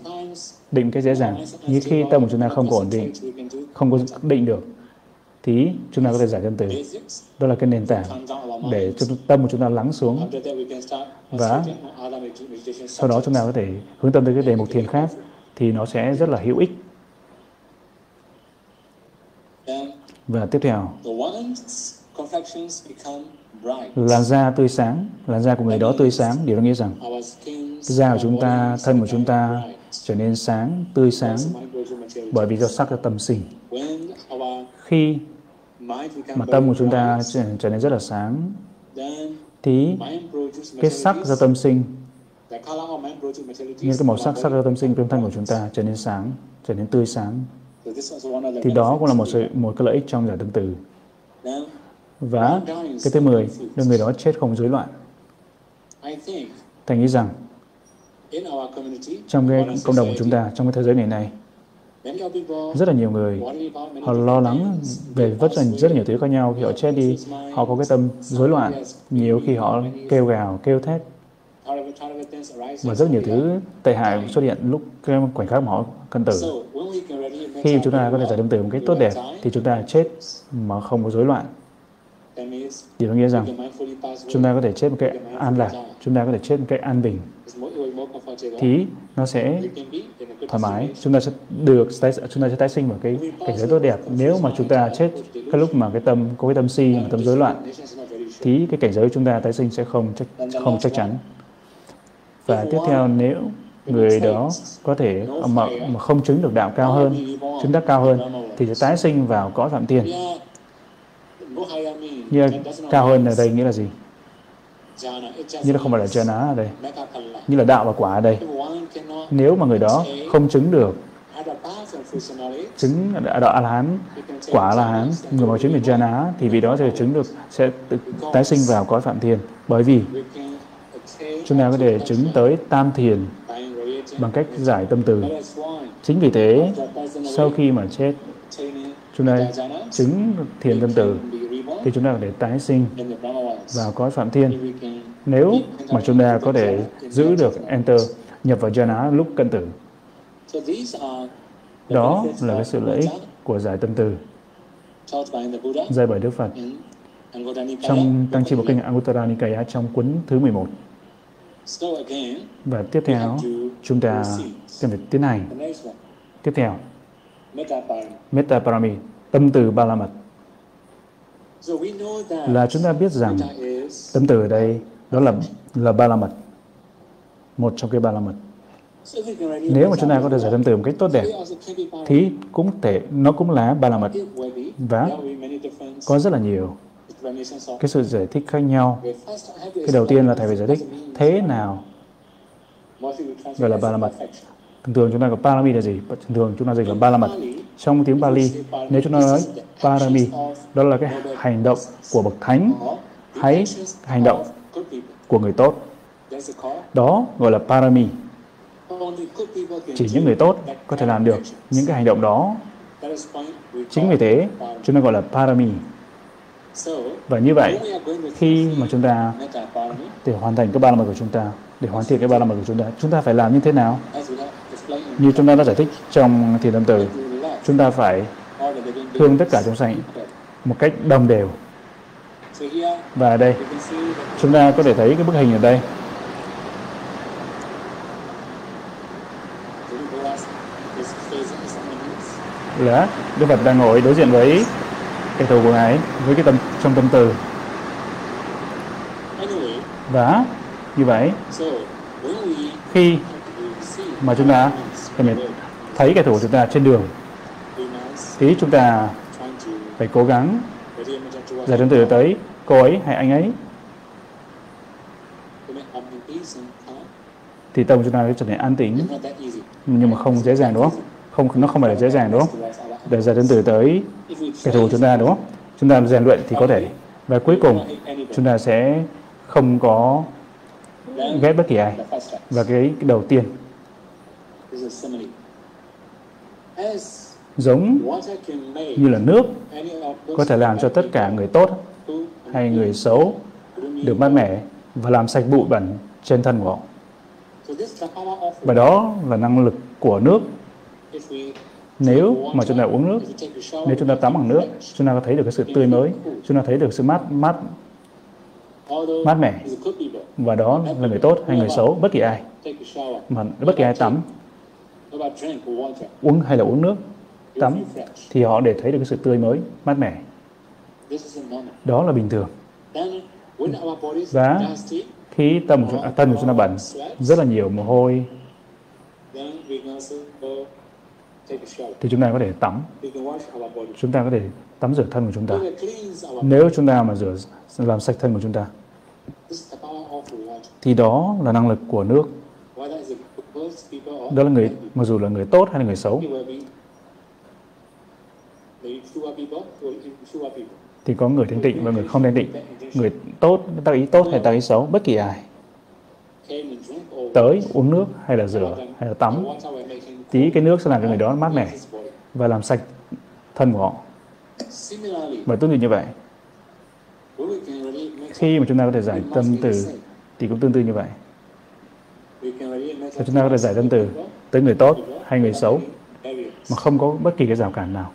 định cái dễ dàng. Như khi tâm của chúng ta không có ổn định, không có định được, thì chúng ta có thể giải chân từ. Đó là cái nền tảng để cho tâm của chúng ta lắng xuống và sau đó chúng ta có thể hướng tâm tới cái đề mục thiền khác thì nó sẽ rất là hữu ích. Và tiếp theo làn da tươi sáng làn da của người đó tươi sáng điều đó nghĩa rằng da của chúng ta thân của chúng ta trở nên sáng tươi sáng bởi vì do sắc do tâm sinh khi mà tâm của chúng ta trở, trở nên rất là sáng thì cái sắc do tâm sinh như cái màu sắc sắc do tâm sinh trong thân của chúng ta trở nên sáng trở nên tươi sáng. Thì đó cũng là một sự một cái lợi ích trong giải tâm từ và cái thứ 10 là người đó chết không rối loạn. Thành nghĩ rằng trong cái cộng đồng của chúng ta, trong cái thế giới ngày nay, rất là nhiều người họ lo lắng về rất là rất là nhiều thứ khác nhau. Khi họ chết đi họ có cái tâm rối loạn. Nhiều khi họ kêu gào kêu thét. Và rất nhiều thứ tệ hại xuất hiện lúc khoảnh khắc mà họ cần tử. Khi khi chúng ta có thể giải tâm từ một cách tốt đẹp thì chúng ta chết mà không có rối loạn điều đó nghĩa rằng chúng ta có thể chết một cách an lạc chúng ta có thể chết một cách an bình. Thì nó sẽ thoải mái chúng ta sẽ được chúng ta sẽ tái sinh vào cái cảnh giới tốt đẹp. Nếu mà chúng ta chết cái lúc mà cái tâm có cái tâm si mà tâm rối loạn thì cái cảnh giới chúng ta tái sinh sẽ không chắc không chắc chắn. Và tiếp theo nếu người đó có thể mà, mà không chứng được đạo cao hơn chứng đắc cao hơn thì sẽ tái sinh vào cõi phạm thiên như cao hơn ở đây nghĩa là gì? Như là không phải là jhana ở đây như là đạo và quả ở đây. Nếu mà người đó không chứng được chứng đạo a la hán quả a la hán người mà chứng được jhana thì vì đó sẽ chứng được, sẽ tự tái sinh vào cõi phạm thiên. Bởi vì chúng ta có thể chứng tới tam thiền bằng cách giải tâm từ. Chính vì thế, sau khi mà chết, chúng ta chứng thiền tâm từ thì chúng ta có thể tái sinh vào cõi phạm thiên nếu mà chúng ta có thể giữ được enter nhập vào jhana lúc cận tử đó là cái sự lợi ích của giải tâm từ dạy bởi Đức Phật trong Tăng Chi Bộ Kinh Anguttara Nikaya trong cuốn thứ 11. Và tiếp theo, chúng ta cần phải tiến hành. Tiếp theo, Metta Parami, tâm từ ba la mật. Là chúng ta biết rằng tâm từ ở đây đó là là ba la mật. Một trong cái ba la mật. Nếu mà chúng ta có thể giải tâm từ một cách tốt đẹp thì cũng thể nó cũng là ba la mật và có rất là nhiều cái sự giải thích khác nhau. Cái đầu tiên là thầy phải giải thích thế nào gọi là ba la mật. Thường thường chúng ta có parami là gì? Thường thường chúng ta dịch là ba la mật. Trong tiếng Bali, nếu chúng ta nói parami, đó là cái hành động của bậc thánh hay hành động của người tốt. Đó gọi là parami. Chỉ những người tốt có thể làm được những cái hành động đó. Chính vì thế, chúng ta gọi là parami. Và như vậy, khi mà chúng ta để hoàn thành cái ba la mật của chúng ta, để hoàn thiện cái ba la mật của chúng ta, chúng ta phải làm như thế nào? Như chúng ta đã giải thích trong thiền tâm từ, chúng ta phải thương tất cả chúng sanh một cách đồng đều. Và ở đây, chúng ta có thể thấy cái bức hình ở đây. Là Đức Phật đang ngồi đối diện với kẻ thù của ngài với cái tâm trong tâm từ và như vậy khi mà chúng ta mình thấy kẻ thù của chúng ta trên đường. Thì chúng ta phải cố gắng giải đến từ tới cô ấy hay anh ấy. Thì tâm chúng ta sẽ trở nên an tĩnh, nhưng mà không dễ dàng, đúng không? Không, nó không phải là dễ dàng, đúng không? Để giải đến từ tới kẻ thù chúng ta, đúng không? Chúng ta rèn luyện thì có thể. Và cuối cùng, chúng ta sẽ không có ghét bất kỳ ai. Và cái đầu tiên giống như là nước có thể làm cho tất cả người tốt hay người xấu được mát mẻ và làm sạch bụi bẩn trên thân của họ. Và đó là năng lực của nước. Nếu mà chúng ta uống nước, nếu chúng ta tắm bằng nước, chúng ta có thấy được cái sự tươi mới, chúng ta thấy được sự mát mát mát mẻ. Và đó là người tốt hay người xấu, bất kỳ ai. Mà bất kỳ ai tắm, uống hay là uống nước, tắm, thì họ để thấy được cái sự tươi mới, mát mẻ. Đó là bình thường. Và khi tâm của, à, thân của chúng ta bẩn, rất là nhiều mồ hôi, thì chúng ta có thể tắm. Chúng ta có thể tắm rửa thân của chúng ta. Nếu chúng ta mà rửa làm sạch thân của chúng ta, thì đó là năng lực của nước. Đó là người, mặc dù là người tốt hay là người xấu, thì có người thanh tịnh và người không thanh tịnh. Người tốt, tác ý tốt hay tác ý xấu, bất kỳ ai. Tới uống nước hay là rửa hay là tắm, tí cái nước sẽ làm cho người đó mát mẻ và làm sạch thân của họ. Và tương tự như vậy, khi mà chúng ta có thể giải tâm từ thì cũng tương tự như vậy. Và chúng ta có thể giải thân từ tới người tốt hay người xấu mà không có bất kỳ cái rào cản nào.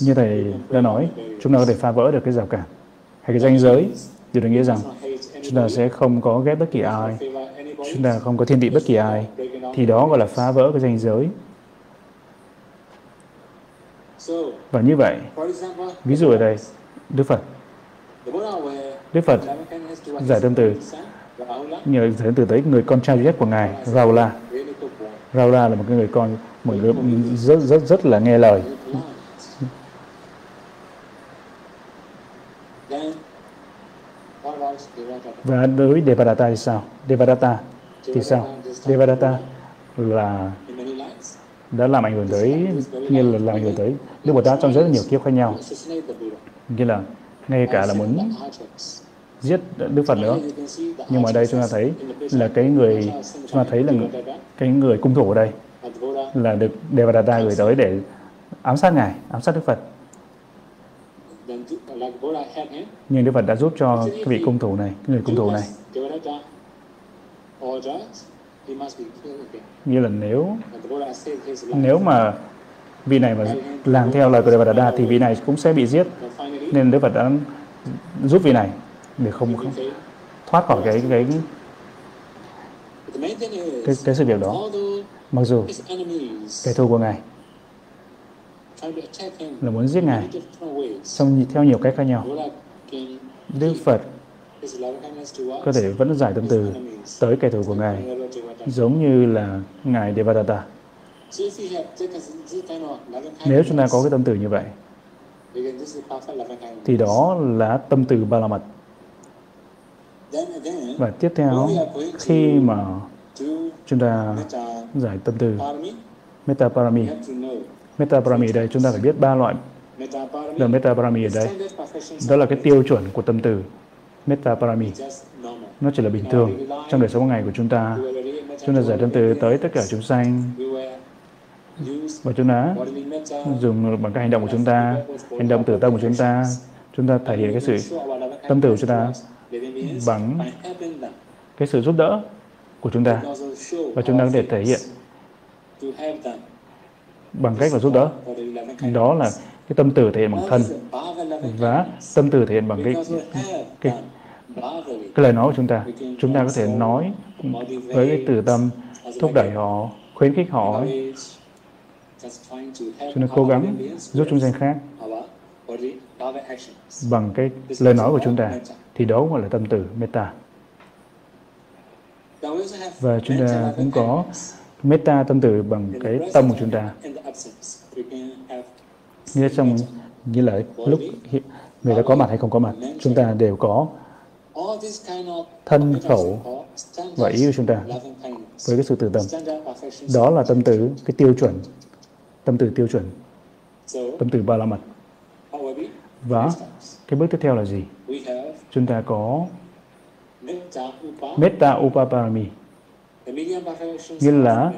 Như Thầy đã nói, chúng ta có thể phá vỡ được cái rào cản hay cái ranh giới. Điều đó nghĩa rằng chúng ta sẽ không có ghét bất kỳ ai, chúng ta không có thiên vị bất kỳ ai, thì đó gọi là phá vỡ cái ranh giới. Và như vậy, ví dụ ở đây, Đức Phật Đức Phật giải tâm từ nhờ giải từ tới người con trai duy nhất của ngài, Raula. Raula là một cái người con, một người rất rất rất là nghe lời. Và đối với Devadatta thì sao? Devadatta thì sao? Devadatta là đã làm ảnh hưởng tới như là làm ảnh hưởng tới Đức Bồ Tát trong rất là nhiều kiếp khác nhau. Như là ngay cả là muốn giết Đức Phật nữa. Nhưng mà đây chúng ta thấy là cái người chúng ta thấy là cái người cung thủ ở đây là được Devadatta gửi tới để ám sát ngài, ám sát Đức Phật. Nhưng Đức Phật đã giúp cho cái vị cung thủ này, cái người cung thủ này. Như là nếu nếu mà vị này mà làm theo lời của Devadatta thì vị này cũng sẽ bị giết. Nên Đức Phật đã giúp vị này để không, không. thoát khỏi cái cái cái, cái sự việc đó. Mặc dù kẻ thù của ngài là muốn giết ngài, xong theo nhiều cách khác nhau. Đức Phật có thể vẫn giải tâm từ tới kẻ thù của ngài, giống như là ngài Devadatta. Nếu chúng ta có cái tâm từ như vậy, thì đó là tâm từ ba la mật. Và tiếp theo, khi mà chúng ta giải tâm từ Metta Parami, Metta Parami ở đây chúng ta phải biết ba loại là Metta Parami ở đây. Đó là cái tiêu chuẩn của tâm từ Metta Parami. Nó chỉ là bình thường trong đời sống ngày của chúng ta. Chúng ta giải tâm từ tới tất cả chúng sanh và chúng ta dùng bằng các hành động của chúng ta, hành động từ tâm của chúng ta, chúng ta thể hiện cái sự tâm từ của chúng ta bằng cái sự giúp đỡ của chúng ta. Và chúng ta có thể thể hiện bằng cách là giúp đỡ. Đó là cái tâm từ thể hiện bằng thân và tâm từ thể hiện bằng cái cái cái lời nói của chúng ta. Chúng ta có thể nói với cái từ tâm thúc đẩy họ khuyến khích họ. Chúng ta cố gắng giúp chúng sanh khác bằng cái lời nói của chúng ta thì đó gọi là tâm từ metta. Và chúng ta cũng có metta tâm từ bằng cái tâm của chúng ta. Như trong như là lúc người đã có mặt hay không có mặt, chúng ta đều có thân khẩu và ý của chúng ta với cái sự từ tâm đó là tâm từ cái tiêu chuẩn, tâm từ tiêu chuẩn, tâm từ ba la mật. Và cái bước tiếp theo là gì? Chúng ta có Metta Upaparami nghĩa là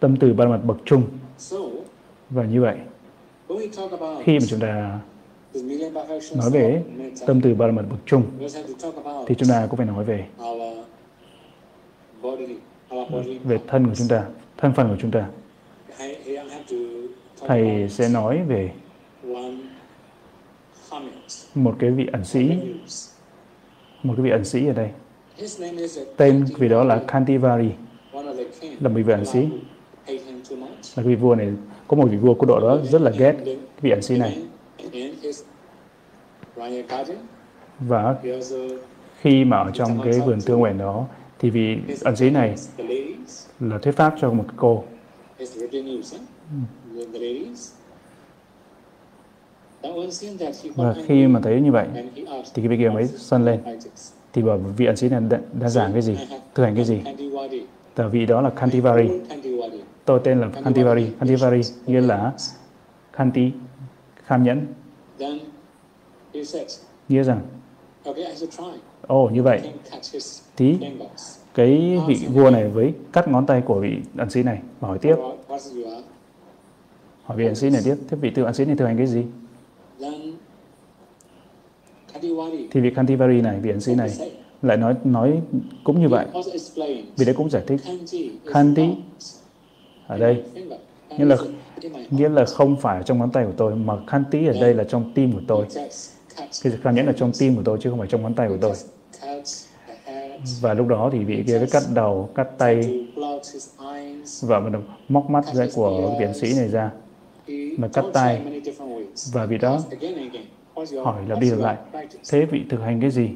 tâm từ ba mật bậc trung. Và như vậy khi mà chúng ta nói về tâm từ ba mật bậc trung thì chúng ta cũng phải nói về về thân của chúng ta thân phận của chúng ta. Thầy sẽ nói về một cái vị ẩn sĩ. Một cái vị ẩn sĩ ở đây. Tên vị đó là Kantivari, là một vị ẩn sĩ. Là vị vua này, có một vị vua của độ đó rất là ghét vị ẩn sĩ này. Và khi mà ở trong cái vườn tương nguyện đó, thì vị ẩn sĩ này là thuyết pháp cho một cô và khi mà thấy như vậy thì cái vị kia mới sân lên. Thì bảo vị ẩn sĩ này đã, đã giảng cái gì? Thực hành cái gì? Tờ vị đó là Kantivari tôi tên là Kantivari Kantivari nghĩa là Kanti kham nhẫn. Nghĩa rằng ồ oh, như vậy. Tí cái vị vua này với cắt ngón tay của vị ẩn sĩ này và hỏi tiếp. Hỏi vị ẩn sĩ này tiếp thế vị tư ẩn sĩ này thực hành cái gì? Thì vị Kantivari này, vị ẩn sĩ này lại nói nói cũng như vậy. Vì đấy cũng giải thích. Kanti ở đây. Nghĩa là nghĩa là không phải trong ngón tay của tôi, mà Kanti ở đây là trong tim của tôi. Thì cảm nhận là trong tim của tôi, chứ không phải trong ngón tay của tôi. Và lúc đó thì vị kia mới cắt đầu, cắt tay và bắt đầu móc mắt ra của viện sĩ này ra, mà cắt tay. Và vị đó hỏi lặp đi lặp lại thế vị thực hành cái gì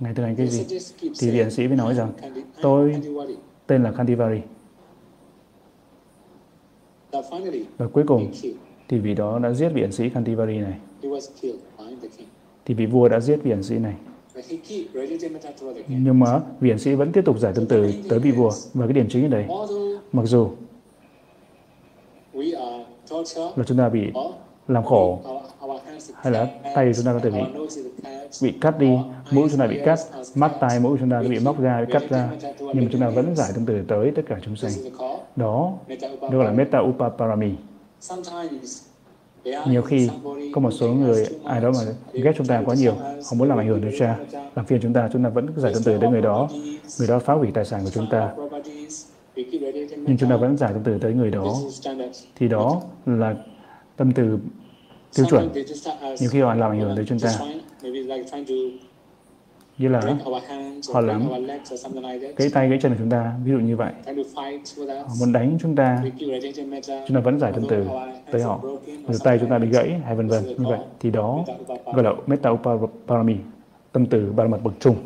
ngài thực hành cái gì thì viện sĩ mới nói rằng tôi tên là Kandivari và cuối cùng thì vị đó đã giết vị ẩn sĩ Kantivari này. Thì vị vua đã giết vị ẩn sĩ này. Nhưng mà vị ẩn sĩ vẫn tiếp tục giải tâm từ tới vị vua. Và cái điểm chính ở đây, mặc dù là chúng ta bị làm khổ hay là tay chúng ta có thể bị bị cắt đi, mũi chúng ta bị cắt, mắt tai mũi chúng ta bị móc ra, bị cắt ra, nhưng mà chúng ta vẫn giải tâm từ tới tất cả chúng sanh. Đó được gọi là Metta Upaparami. Nhiều khi có một số người ai đó mà ghét chúng ta quá nhiều, không muốn làm ảnh hưởng đến cha, làm phiền chúng ta, chúng ta vẫn giải tâm từ tới người đó. Người đó phá hủy tài sản của chúng ta. Nhưng chúng ta vẫn giải tâm từ tới người đó. Thì đó là tâm từ tiêu chuẩn. Nhiều khi họ làm ảnh hưởng tới chúng ta. như là họ làm cái tay cái chân của chúng ta ví dụ như vậy. Họ muốn đánh chúng ta. Chúng ta vẫn giải tâm từ tới họ. từ tay chúng ta bị gãy hay vân vân. như vậy. thì đó gọi là metta upaparami tâm từ ba mật bậc trung.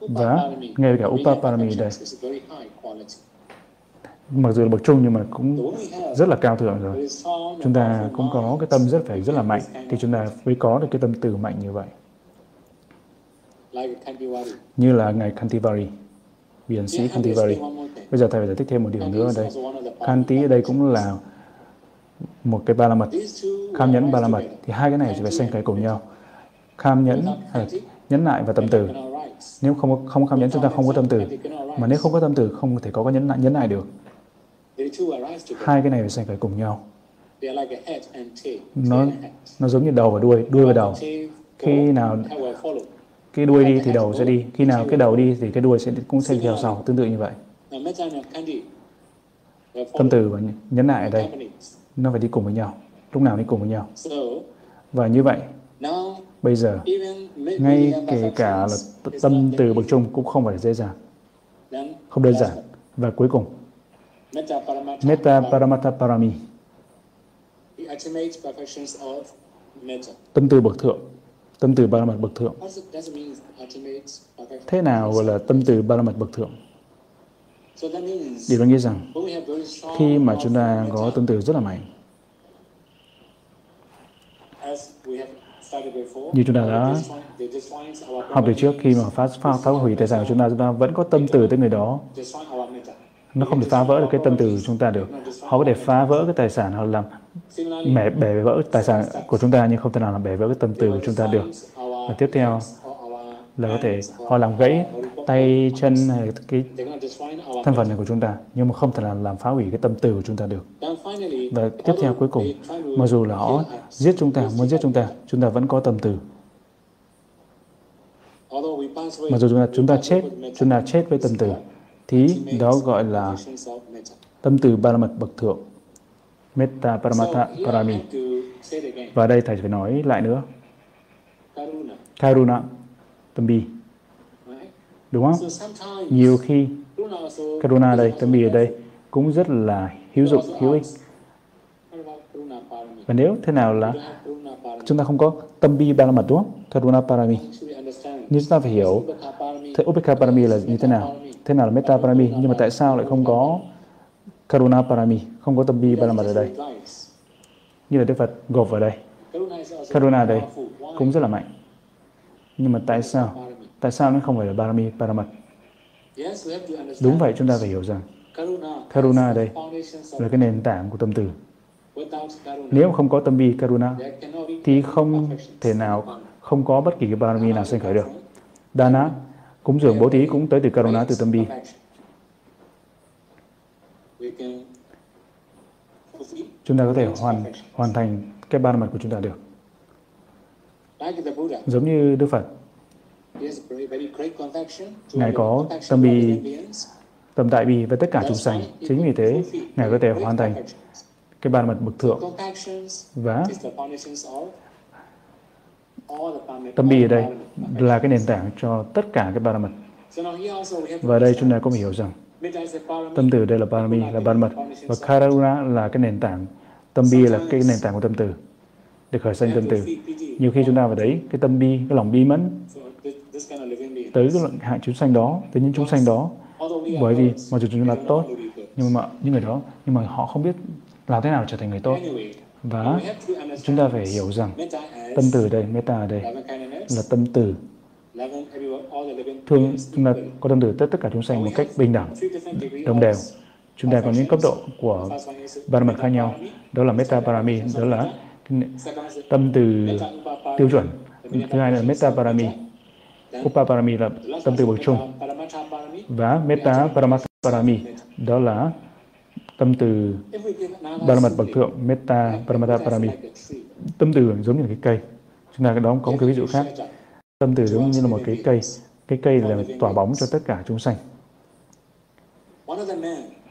Và ngay cả upaparami đây mặc dù là bậc trung nhưng mà cũng rất là cao thượng rồi chúng ta cũng có cái tâm rất phải rất là mạnh thì chúng ta mới có được cái tâm từ mạnh như vậy như là ngài Kantivari, viện sĩ Kantivari. Bây giờ thầy phải giải thích thêm một điều nữa ở đây. Kanti ở đây cũng là một cái ba la mật, kham nhẫn ba la mật. Thì hai cái này phải xen cái cùng nhau. Kham nhẫn, à, nhẫn nại và tâm từ. Nếu không không kham nhẫn chúng ta không có tâm từ. Mà nếu không có tâm từ không thể có cái nhẫn nại, nhẫn nại được. Hai cái này phải xen cái cùng nhau. Nó nó giống như đầu và đuôi, đuôi và đầu. Khi nào cái đuôi đi thì đầu sẽ đi khi nào cái đầu đi thì cái đuôi sẽ cũng sẽ theo sau tương tự như vậy. Tâm từ và nhấn lại ở đây nó phải đi cùng với nhau. Lúc nào đi cùng với nhau. Và như vậy bây giờ ngay kể cả là tâm từ bậc trung cũng không phải dễ dàng không đơn giản. và cuối cùng metta paramata parami. Tâm từ bậc thượng. Tâm từ ba mật bậc thượng. Thế nào gọi là tâm từ ba mật bậc thượng? Điều đó nghĩa rằng khi mà chúng ta có tâm từ rất là mạnh, như chúng ta đã học từ trước khi mà phá, phá, phá hủy tài sản của chúng ta, chúng ta vẫn có tâm từ tới người đó. Nó không thể phá vỡ được cái tâm từ của chúng ta được. Họ có thể phá vỡ cái tài sản hoặc làm mẻ bẻ vỡ tài sản của chúng ta nhưng không thể nào làm bẻ vỡ cái tâm từ của chúng ta được. Và tiếp theo là có thể họ làm gãy tay chân hay cái thân phận này của chúng ta nhưng mà không thể làm làm phá hủy cái tâm từ của chúng ta được. Và tiếp theo cuối cùng, mặc dù là họ giết chúng ta, muốn giết chúng ta, chúng ta vẫn có tâm từ. Mặc dù chúng ta, chúng ta chết, chúng ta chết với tâm từ, thí đó gọi là tâm từ ba la mật bậc thượng. Metta Paramata Parami. Và đây thầy phải nói lại nữa. Karuna, tâm bi. Đúng không? Nhiều khi Karuna đây, tâm bi ở đây cũng rất là hữu dụng, hữu ích. Và nếu thế nào là chúng ta không có tâm bi ba la mật đúng không? Karuna Parami. Nhưng chúng ta phải hiểu thế Upekha Parami là như thế nào? Thế nào là Metta Parami? Nhưng mà tại sao lại không có Karuna Parami, không có tâm bi ba la mật ở đây. Như là Đức Phật gộp vào đây. Karuna đây cũng rất là mạnh. Nhưng mà tại sao? Tại sao nó không phải là parami Paramat? Đúng vậy, chúng ta phải hiểu rằng Karuna đây là cái nền tảng của tâm từ. Nếu không có tâm bi Karuna thì không thể nào không có bất kỳ cái parami nào sinh khởi được. Dana, cúng dường bố thí cũng tới từ Karuna, từ tâm bi. Chúng ta có thể hoàn hoàn thành cái ba mặt của chúng ta được. Giống như Đức Phật, Ngài có tâm bi tâm đại bi với tất cả chúng sanh. Chính vì thế, Ngài có thể hoàn thành cái ba mật bậc thượng và tâm bi ở đây là cái nền tảng cho tất cả cái ba mật. Và đây chúng ta cũng hiểu rằng tâm từ đây là parami, là ba mật và karuna là cái nền tảng, tâm bi là cái nền tảng của tâm từ để khởi sanh tâm từ. Nhiều khi chúng ta vào đấy, cái tâm bi, cái lòng bi mẫn tới cái hạng chúng sanh đó, tới những chúng sanh đó, bởi vì mặc dù chúng ta tốt, nhưng mà những người đó, nhưng mà họ không biết làm thế nào trở thành người tốt. Và chúng ta phải hiểu rằng tâm từ đây, meta ở đây là tâm từ thương chúng ta có tâm từ tất tất cả chúng sanh một cách bình đẳng, đồng đều. Chúng ta có những cấp độ của ba mật khác nhau. Đó là meta parami, đó là tâm từ tiêu chuẩn. Thứ hai là meta parami. Upaparami là tâm từ bậc trung. Và meta paramatha parami, đó là tâm từ Paramat bậc thượng, Metta Paramata Parami. Tâm từ giống như là cái cây. Chúng ta đó có một cái ví dụ khác. Tâm từ giống như là một cái cây. Cái cây là tỏa bóng cho tất cả chúng sanh.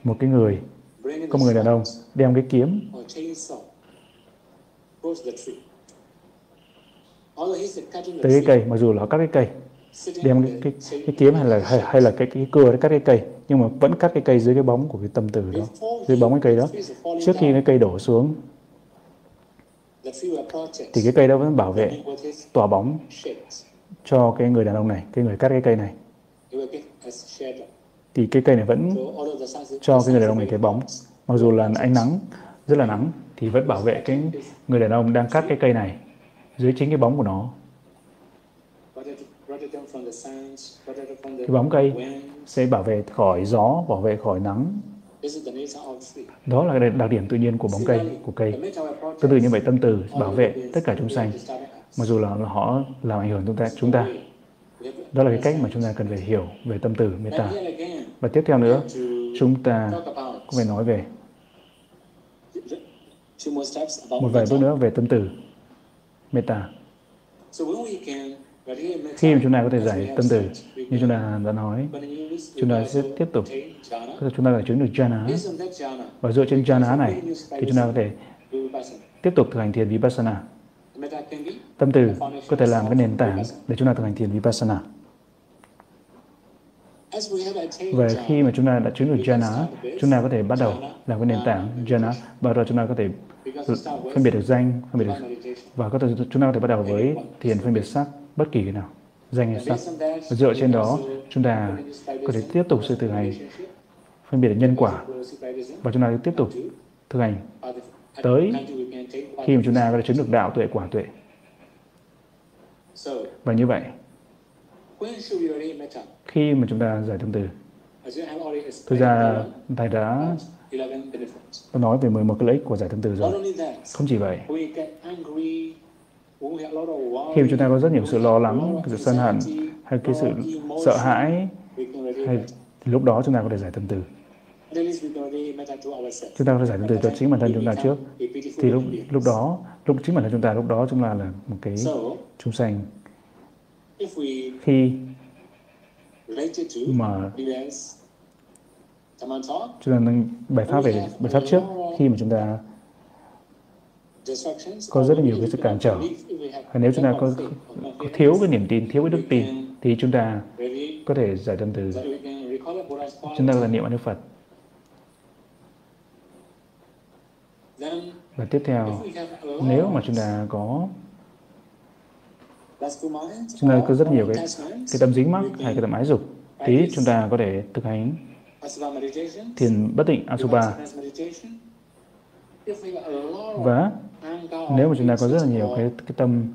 Một cái người, có một người đàn ông đem cái kiếm tới cái cây, mặc dù là cắt cái cây, đem cái, cái, cái kiếm hay là hay, hay là cái cái cưa để cắt cái cây. Nhưng mà vẫn cắt cái cây dưới cái bóng của cái tâm từ đó. Dưới bóng cái cây đó. trước khi cái cây đổ xuống thì cái cây đó vẫn bảo vệ tỏa bóng cho cái người đàn ông này cái người cắt cái cây này. Thì cái cây này vẫn cho cái người đàn ông này cái bóng. mặc dù là ánh nắng rất là nắng thì vẫn bảo vệ cái người đàn ông đang cắt cái cây này dưới chính cái bóng của nó cái bóng cây sẽ bảo vệ khỏi gió, bảo vệ khỏi nắng. Đó là đặc điểm tự nhiên của bóng cây, của cây. Tương tự như vậy tâm từ bảo vệ tất cả chúng sanh, mặc dù là họ làm ảnh hưởng chúng ta. chúng ta. Đó là cái cách mà chúng ta cần phải hiểu về tâm từ metta. Và tiếp theo nữa, chúng ta cũng phải nói về một vài bước nữa về tâm từ metta. Khi mà chúng ta có thể giải tâm từ, như chúng ta đã nói, chúng ta sẽ tiếp tục, chúng ta phải chứng được jhana. Và dựa trên jhana này, thì chúng ta có thể tiếp tục thực hành thiền vipassana. Tâm từ có thể làm cái nền tảng để chúng ta thực hành thiền vipassana. Và khi mà chúng ta đã chứng được jhana, chúng ta có thể bắt đầu làm cái nền tảng jhana, và rồi chúng ta có thể phân biệt được danh, phân biệt được và có thể chúng ta có thể bắt đầu với thiền phân biệt sắc bất kỳ cái nào. Danh hay sắc. và dựa trên đó chúng ta có thể tiếp tục sự thực hành phân biệt nhân quả. Và chúng ta tiếp tục thực hành. tới khi mà chúng ta có thể chứng được đạo tuệ quả tuệ. Và như vậy khi mà chúng ta giải tâm từ. Thực ra thầy đã nói về 11 cái lợi ích của giải tâm từ rồi. Không chỉ vậy khi mà chúng ta có rất nhiều sự lo lắng, sự sân hận hay cái sự sợ hãi hay thì lúc đó chúng ta có thể giải tâm từ. Chúng ta có thể giải tâm từ cho chính bản thân chúng ta trước. Thì lúc lúc đó, lúc chính bản thân chúng ta lúc đó chúng ta là một cái chúng sanh. Khi mà chúng ta nâng bài pháp về bài pháp trước khi mà chúng ta có rất là nhiều cái sự cản trở. Và nếu chúng ta có, có thiếu cái niềm tin thiếu cái đức tin thì chúng ta có thể giải tâm từ. Chúng ta có thể niệm Đức Phật. Và tiếp theo nếu mà chúng ta có chúng ta có rất nhiều cái cái tâm dính mắc hay cái tâm ái dục thì chúng ta có thể thực hành thiền bất định Asubha và nếu mà chúng ta có rất là nhiều cái, cái tâm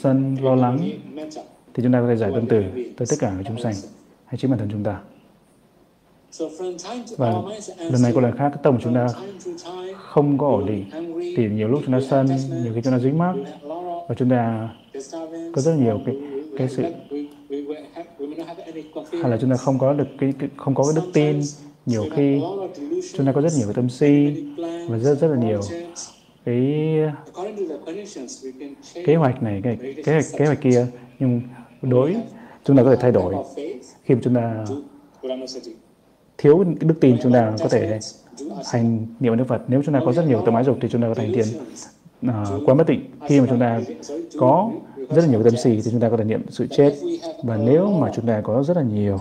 sân lo lắng thì chúng ta có thể giải tâm từ tới tất cả các chúng sanh hay chính bản thân chúng ta. Và lần này có lần khác cái tâm của chúng ta không có ổn định thì nhiều lúc chúng ta sân nhiều khi chúng ta dính mắc và chúng ta có rất nhiều cái cái sự hay là chúng ta không có được cái, cái không có cái đức tin nhiều khi chúng ta có rất nhiều cái tâm si và rất rất là nhiều cái kế hoạch này cái kế hoạch kế hoạch kia. nhưng đối chúng ta có thể thay đổi khi mà chúng ta thiếu đức tin chúng ta có thể hành niệm Đức Phật. Nếu chúng ta có rất nhiều tâm ái dục thì chúng ta có thể hành thiền uh, quá bất tịnh. khi mà chúng ta có rất là nhiều tâm xì thì chúng ta có thể niệm sự chết. và nếu mà chúng ta có rất là nhiều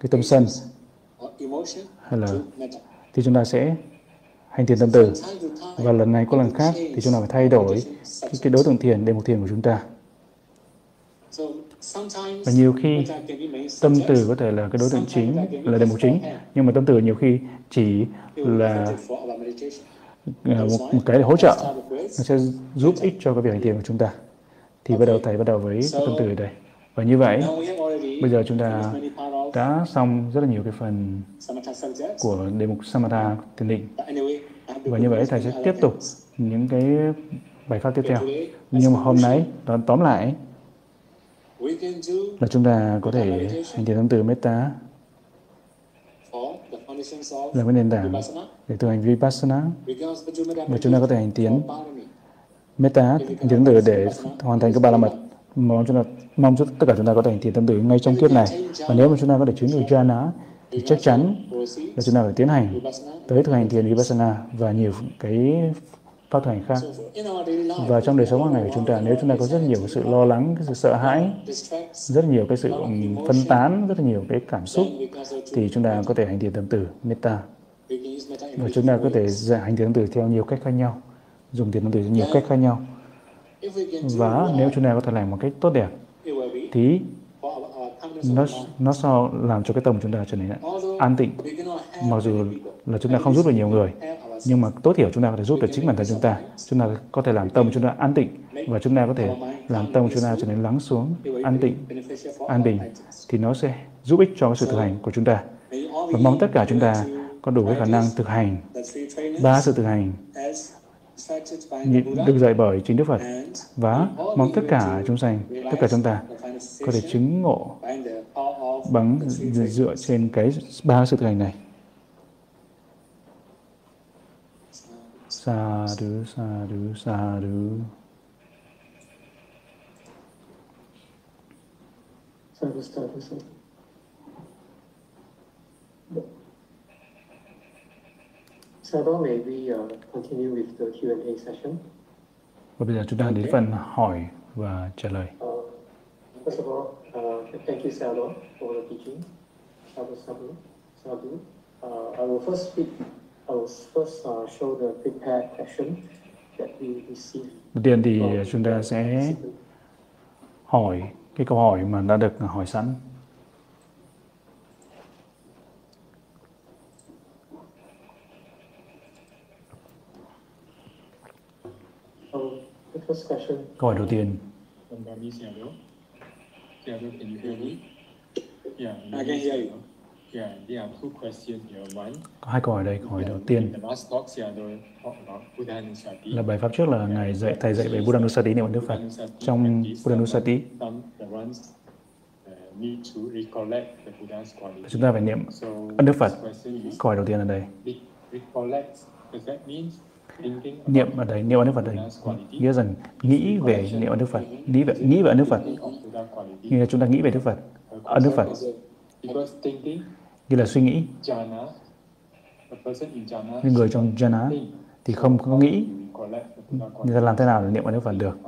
cái tâm sân hay là thì chúng ta sẽ hành thiền tâm từ. Và lần này có lần khác thì chúng ta phải thay đổi cái, cái đối tượng thiền đề mục thiền của chúng ta. Và nhiều khi tâm từ có thể là cái đối tượng chính là đề mục chính nhưng mà tâm từ nhiều khi chỉ là à, một, một cái để hỗ trợ. Nó sẽ giúp ích cho cái việc hành thiền của chúng ta. Thì bắt đầu thầy bắt đầu với cái tâm từ ở đây. Và như vậy bây giờ chúng ta đã xong rất là nhiều cái phần của đề mục Samatha thiền định. Và như vậy thầy sẽ tiếp tục những cái bài pháp tiếp theo. nhưng mà hôm nay tóm lại là chúng ta có thể hành thiền tâm từ metta là cái nền tảng để thực hành vipassana. Và chúng ta có thể hành tiến metta hành thiền tâm từ để hoàn thành cái ba la mật mong chúng ta mong tất cả chúng ta có thể hành thiền tâm tử ngay trong kiếp này. Và nếu mà chúng ta có thể chứng được jhana, thì chắc chắn là chúng ta phải tiến hành tới thực hành thiền vipassana và nhiều cái pháp thực hành khác. Và trong đời sống hàng ngày của chúng ta, nếu chúng ta có rất nhiều sự lo lắng, cái sự sợ hãi, rất nhiều cái sự ừ, phân tán, rất nhiều cái cảm xúc, thì chúng ta có thể hành thiền tâm tử metta và chúng ta có thể hành thiền tâm tử theo nhiều cách khác nhau, dùng thiền tâm từ nhiều cách khác nhau và nếu chúng ta có thể làm một cách tốt đẹp, thì nó nó sao làm cho cái tâm chúng ta trở nên an tịnh. Mặc dù là chúng ta không giúp được nhiều người, nhưng mà tối thiểu chúng ta có thể giúp được chính bản thân chúng ta. Chúng ta có thể làm tâm chúng ta an tịnh và chúng ta có thể làm tâm chúng ta trở nên lắng xuống, an tịnh, an bình, thì nó sẽ giúp ích cho cái sự thực hành của chúng ta. Và mong tất cả chúng ta có đủ cái khả năng thực hành. Ba sự thực hành được dạy bởi chính Đức Phật và mong tất cả chúng sanh, tất cả chúng ta có thể chứng ngộ bằng dựa trên cái ba sự thực hành này. Sa đứ, sa đứ, sa đứ. Sadhu, sadhu, sadhu. Sau may we uh, continue with the Q&A session. Và bây giờ chúng ta đến phần hỏi và trả lời. Uh, first of all, uh, thank you Salo for the teaching. Sadhu, sadhu, sadhu. Uh, I will first speak. I will first uh, show the prepared question that we received. Đầu tiên thì chúng ta sẽ hỏi cái câu hỏi mà đã được hỏi sẵn Câu hỏi đầu tiên. Có hai câu hỏi đây. Câu hỏi đầu tiên. Là bài pháp trước là ngài dạy thầy dạy về Buddhanusati niệm Đức Phật. Trong Buddhanusati chúng ta phải niệm ân đức Phật. Câu hỏi đầu tiên là đây niệm ở đây, niệm ở đức phật đấy nghĩa rằng nghĩ về niệm ở đức phật, nghĩ về nghĩ về đức phật. Như là chúng ta nghĩ về đức phật, ở đức phật. Như là suy nghĩ. Những người trong jhana thì không có nghĩ người ta làm thế nào để niệm ở đức phật được.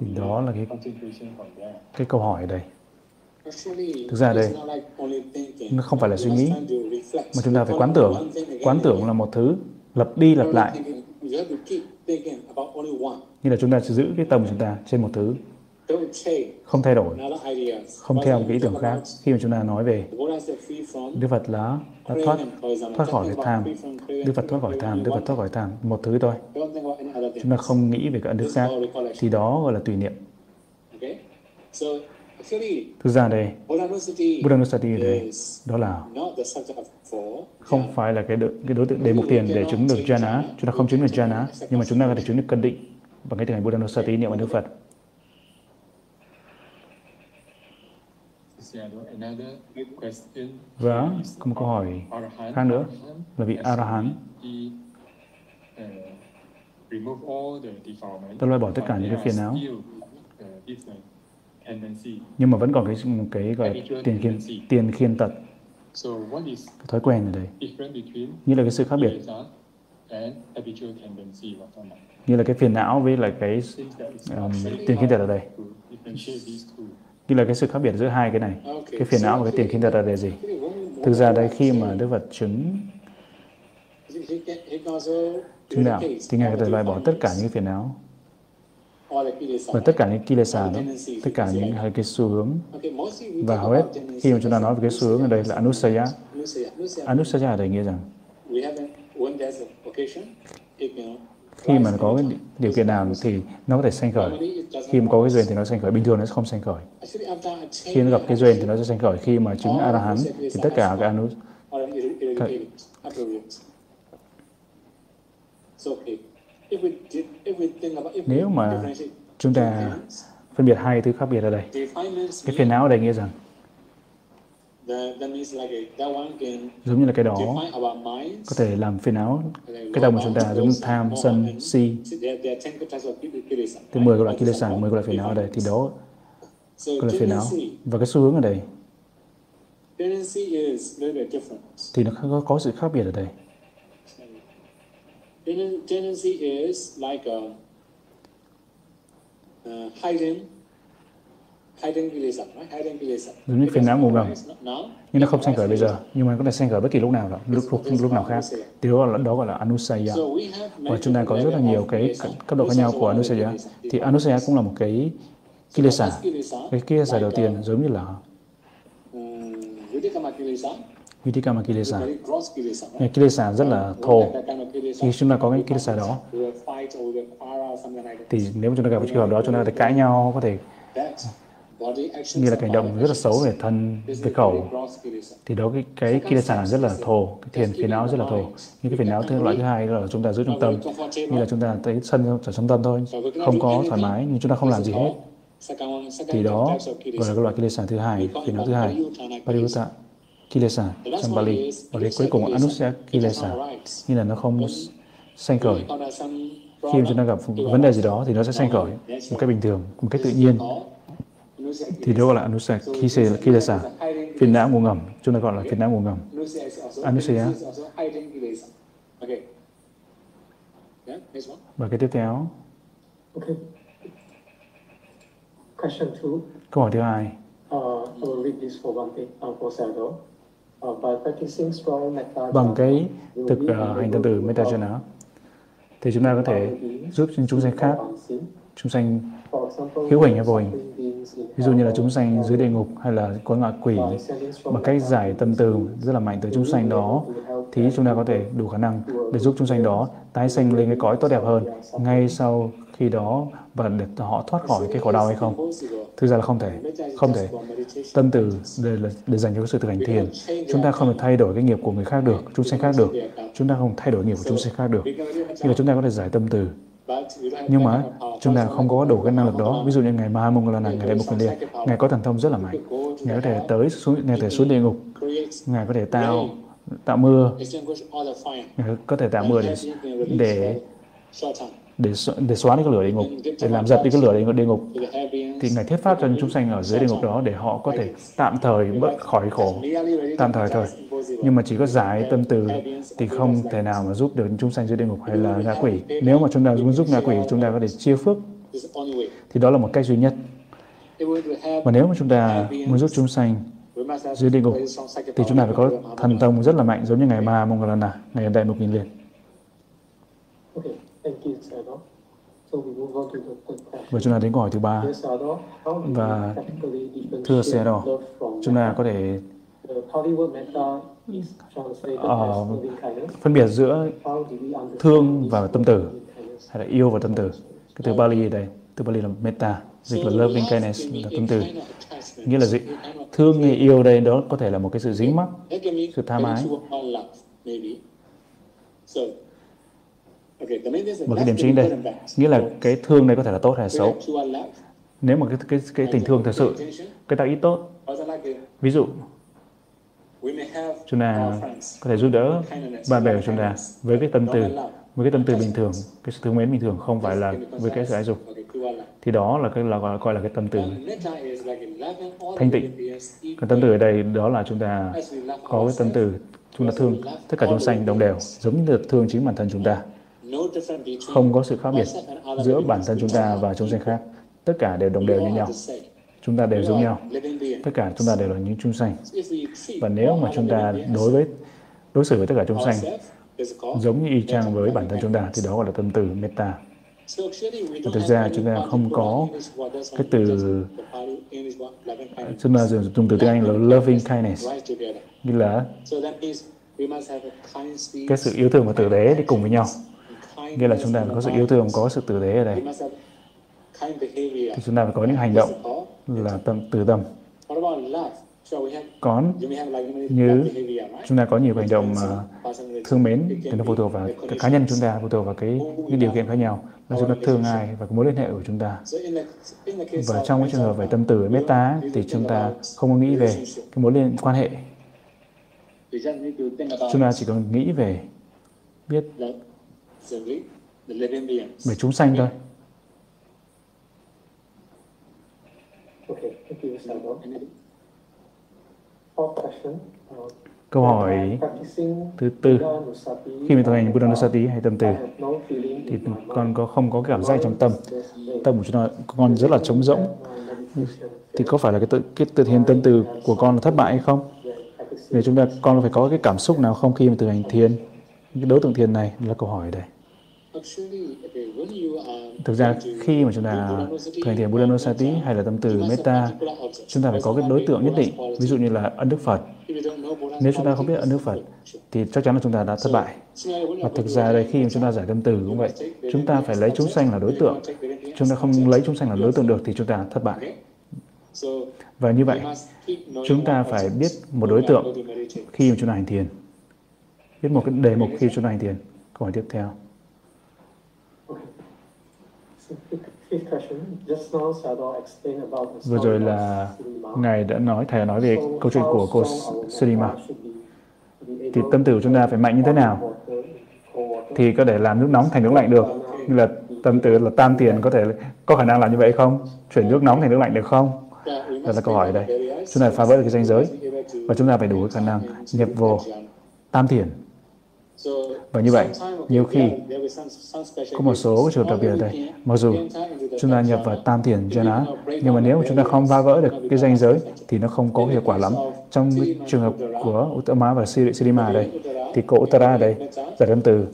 Thì đó là cái cái câu hỏi ở đây. Thực ra đây, nó không phải là suy nghĩ, mà chúng ta phải quán tưởng. Quán tưởng là một thứ lặp đi lặp lại. Như là chúng ta sẽ giữ cái tâm của chúng ta trên một thứ. Không thay đổi. Không theo một cái ý tưởng khác. Khi mà chúng ta nói về Đức Phật là đã thoát thoát khỏi cái tham. Đức Phật thoát khỏi tham. Đức Phật thoát khỏi tham. Một thứ thôi. Chúng ta không nghĩ về cái ân đức khác. thì đó gọi là tùy niệm Thực ra đây, Buddhanusati ở đây, đó là không phải là cái, đối, cái đối tượng đề mục tiền để chứng được jhana. Chúng ta không chứng được jhana, nhưng mà chúng ta có thể chứng được cân định bằng cái thực hành Buddhanusati niệm ơn Đức Phật. Và có một câu hỏi khác nữa là vị Arahant đã loại bỏ tất cả những cái phiền não nhưng mà vẫn còn cái cái gọi là tiền khiên tiền khiên tật. Cái thói quen ở đây. như là cái sự khác biệt. như là cái phiền não với lại cái um, tiền kinh tật ở đây. như là cái sự khác biệt giữa hai cái này. Cái phiền não và cái tiền kinh tật là gì? thực ra đây khi mà đức phật chứng chứng đạo thì ngài có thể loại bỏ tất cả những phiền não và tất cả những kilesa đó, tất cả những hai cái xu hướng và hầu hết. Khi mà chúng ta nói về cái xu hướng ở đây là anusaya anusaya ở đây nghĩa rằng khi mà có cái điều kiện nào thì nó có thể sanh khởi. Khi mà có cái duyên thì nó sanh khởi bình thường nó sẽ không sanh khởi. Khi nó gặp cái duyên thì nó sẽ sanh khởi. Khi mà chứng a la hán thì tất cả cái anus cái, nếu mà chúng ta phân biệt hai thứ khác biệt ở đây, cái phiền não ở đây nghĩa rằng giống như là cái đó có thể làm phiền não cái tâm của chúng ta giống như tham sân si. Thì 10 loại kilesa 10 loại phiền não ở đây. Thì đó gọi là phiền não. Và cái xu hướng ở đây thì nó có, có sự khác biệt ở đây tendency is like a uh, hidden hidden kilesa, right? Hidden kilesa. Giống như phiền não ngủ ngầm. Nhưng nó không sanh khởi bây giờ, nhưng mà có thể sanh khởi bất kỳ lúc nào đó, lúc lúc, lúc nào khác. Thì đó là đó gọi là anusaya. Và chúng ta có rất là nhiều cái cấp độ khác nhau của anusaya. Thì anusaya cũng là một cái kilesa. Cái kilesa đầu tiên giống như là Vitikama Kilesa. Cái Kilesa rất là thô. Khi chúng ta có cái Kilesa đó, thì nếu chúng ta gặp trường hợp đó, chúng ta có thể cãi nhau, có thể như là cảnh động rất là xấu về thân, về khẩu. Thì đó cái, cái Kilesa rất là thô, cái thiền phiền não rất là thô. Nhưng cái phiền não thứ loại thứ hai là chúng ta giữ trong tâm, như là chúng ta thấy sân ở trong tâm thôi, không có thoải mái, nhưng chúng ta không làm gì hết. Thì đó gọi là cái loại Kilesa thứ hai, phiền não thứ hai, Parivutta kilesa trong Bali. Và cái cuối cùng anusya kilesa như là nó không sanh khởi. Khi chúng ta gặp vấn đề gì đó thì nó sẽ sanh khởi một cách bình thường một cách tự nhiên. Thì đó gọi là anusya kilesa phiền não ngủ ngầm chúng ta gọi là phiền não ngủ ngầm. Anusya và cái tiếp theo. Câu hỏi thứ hai. Uh, I will read this for one thing, uh, for Sado. Bằng cái thực uh, hành tâm từ Mettajana thì chúng ta có thể giúp cho chúng sanh khác. chúng sanh hữu hình hay vô hình ví dụ như là chúng sanh dưới địa ngục hay là có ngạ quỷ bằng cách giải tâm từ rất là mạnh từ chúng sanh đó thì chúng ta có thể đủ khả năng để giúp chúng sanh đó tái sanh lên cái cõi tốt đẹp hơn ngay sau khi đó và để họ thoát khỏi cái khổ đau hay không thực ra là không thể không thể. Tâm từ để, để dành cho sự thực hành thiền. Chúng ta không thể thay đổi cái nghiệp của người khác được chúng sinh khác được. Chúng ta không thay đổi nghiệp của chúng sinh khác được. Nhưng mà chúng ta có thể giải tâm từ. Nhưng mà chúng ta không có đủ cái năng lực đó. Ví dụ như ngày ma mông là ngày đại mục liên ngài có thần thông rất là mạnh. Ngài có thể tới xuống ngài có thể xuống địa ngục. Ngài có thể tạo tạo mưa. Ngài có thể tạo mưa để để để để xóa đi cái lửa địa ngục để làm giật đi cái lửa địa ngục thì ngài thiết pháp cho những chúng sanh ở dưới địa ngục đó để họ có thể tạm thời bớt khỏi khổ tạm thời thôi. Nhưng mà chỉ có giải tâm từ thì không thể nào mà giúp được chúng sanh dưới địa ngục hay là ngạ quỷ. Nếu mà chúng ta muốn giúp ngạ quỷ chúng ta có thể chia phước. Thì đó là một cách duy nhất. Và nếu mà chúng ta muốn giúp chúng sanh dưới địa ngục thì chúng ta phải có thần thông rất là mạnh giống như ngày Ma Mongolana, ngày đại mục nghìn liền. Và chúng ta đến câu hỏi thứ ba. Và thưa xe đỏ, chúng ta có thể uh, phân biệt giữa thương và tâm tử hay là yêu và tâm tử. Cái từ Bali đây, từ Bali là metta, dịch là loving kindness là tâm tử. Nghĩa là gì? Thương hay yêu đây đó có thể là một cái sự dính mắc, sự tham ái. Một cái điểm chính đây, nghĩa là cái thương này có thể là tốt hay là xấu. Nếu mà cái cái cái tình thương thật sự, cái tạo ít tốt. Ví dụ, chúng ta có thể giúp đỡ bạn bè của chúng ta với cái tâm từ, với cái tâm từ bình thường, cái sự thương mến bình thường, không phải là với cái sự ái dục. thì đó là cái là gọi, gọi là cái tâm từ. Thanh tịnh. cái tâm từ ở đây đó là chúng ta có cái tâm từ chúng ta thương tất cả chúng sanh đồng đều giống như thương chính bản thân chúng ta không có sự khác biệt giữa bản thân chúng ta và chúng sanh khác. Tất cả đều đồng đều như nhau. Chúng ta đều giống nhau. Tất cả chúng ta đều là những chúng sanh. Và nếu mà chúng ta đối với đối xử với tất cả chúng sanh giống như y chang với bản thân chúng ta thì đó gọi là tâm từ metta. Và thực ra chúng ta không có cái từ chúng ta dùng, dùng từ tiếng Anh là loving kindness. Như là cái sự yêu thương và tử tế đi cùng với nhau nghĩa là chúng ta phải có sự yêu thương, có sự tử tế ở đây. Thì chúng ta phải có những hành động là tâm, từ tâm. Có như chúng ta có nhiều hành động mà thương mến, thì nó phụ thuộc vào cái cá nhân chúng ta, phụ thuộc vào cái, những điều kiện khác nhau. Là chúng ta thương ai và cái mối liên hệ của chúng ta. Và trong cái trường hợp về tâm từ meta thì chúng ta không có nghĩ về cái mối liên, quan hệ. Chúng ta chỉ cần nghĩ về biết về chúng sanh thôi. Câu hỏi thứ tư, khi mình thực hành Buddha Nusati hay tâm từ, thì con có không có cảm giác trong tâm, tâm của chúng ta con rất là trống rỗng, thì có phải là cái tự cái tự thiền tâm từ của con là thất bại hay không? Để chúng ta con phải có cái cảm xúc nào không khi mà thực hành thiền? Cái đối tượng thiền này là câu hỏi đây. Thực ra khi mà chúng ta hành thiền Buddha Nusati hay là tâm từ Metta, chúng ta phải có cái đối tượng nhất định. Ví dụ như là ân đức Phật. Nếu chúng ta không biết ân đức Phật, thì chắc chắn là chúng ta đã thất bại. Và thực ra đây khi mà chúng ta giải tâm từ cũng vậy, chúng ta phải lấy chúng sanh là đối tượng. Chúng ta không lấy chúng sanh là đối tượng được thì chúng ta thất bại. Và như vậy, chúng ta phải biết một đối tượng khi mà chúng ta hành thiền. Biết một cái đề mục khi chúng ta hành thiền. Câu hỏi tiếp theo. Vừa rồi là Ngài đã nói, Thầy đã nói về câu chuyện của cô Surima. Thì tâm tử của chúng ta phải mạnh như thế nào? Thì có thể làm nước nóng thành nước lạnh được. Như là tâm tử là tam tiền có thể có khả năng làm như vậy không? Chuyển nước nóng thành nước lạnh được không? Đó là câu hỏi đây. Chúng ta phá vỡ được cái danh giới và chúng ta phải đủ khả năng nhập vô tam thiền và như vậy, nhiều khi có một số trường đặc biệt ở đây, mặc dù chúng ta nhập vào tam thiền jhana, nhưng mà nếu chúng ta không phá vỡ được cái danh giới thì nó không có hiệu quả lắm. Trong trường hợp của Uttama và Siddhima ở đây, thì cô Uttara ở đây giải tâm từ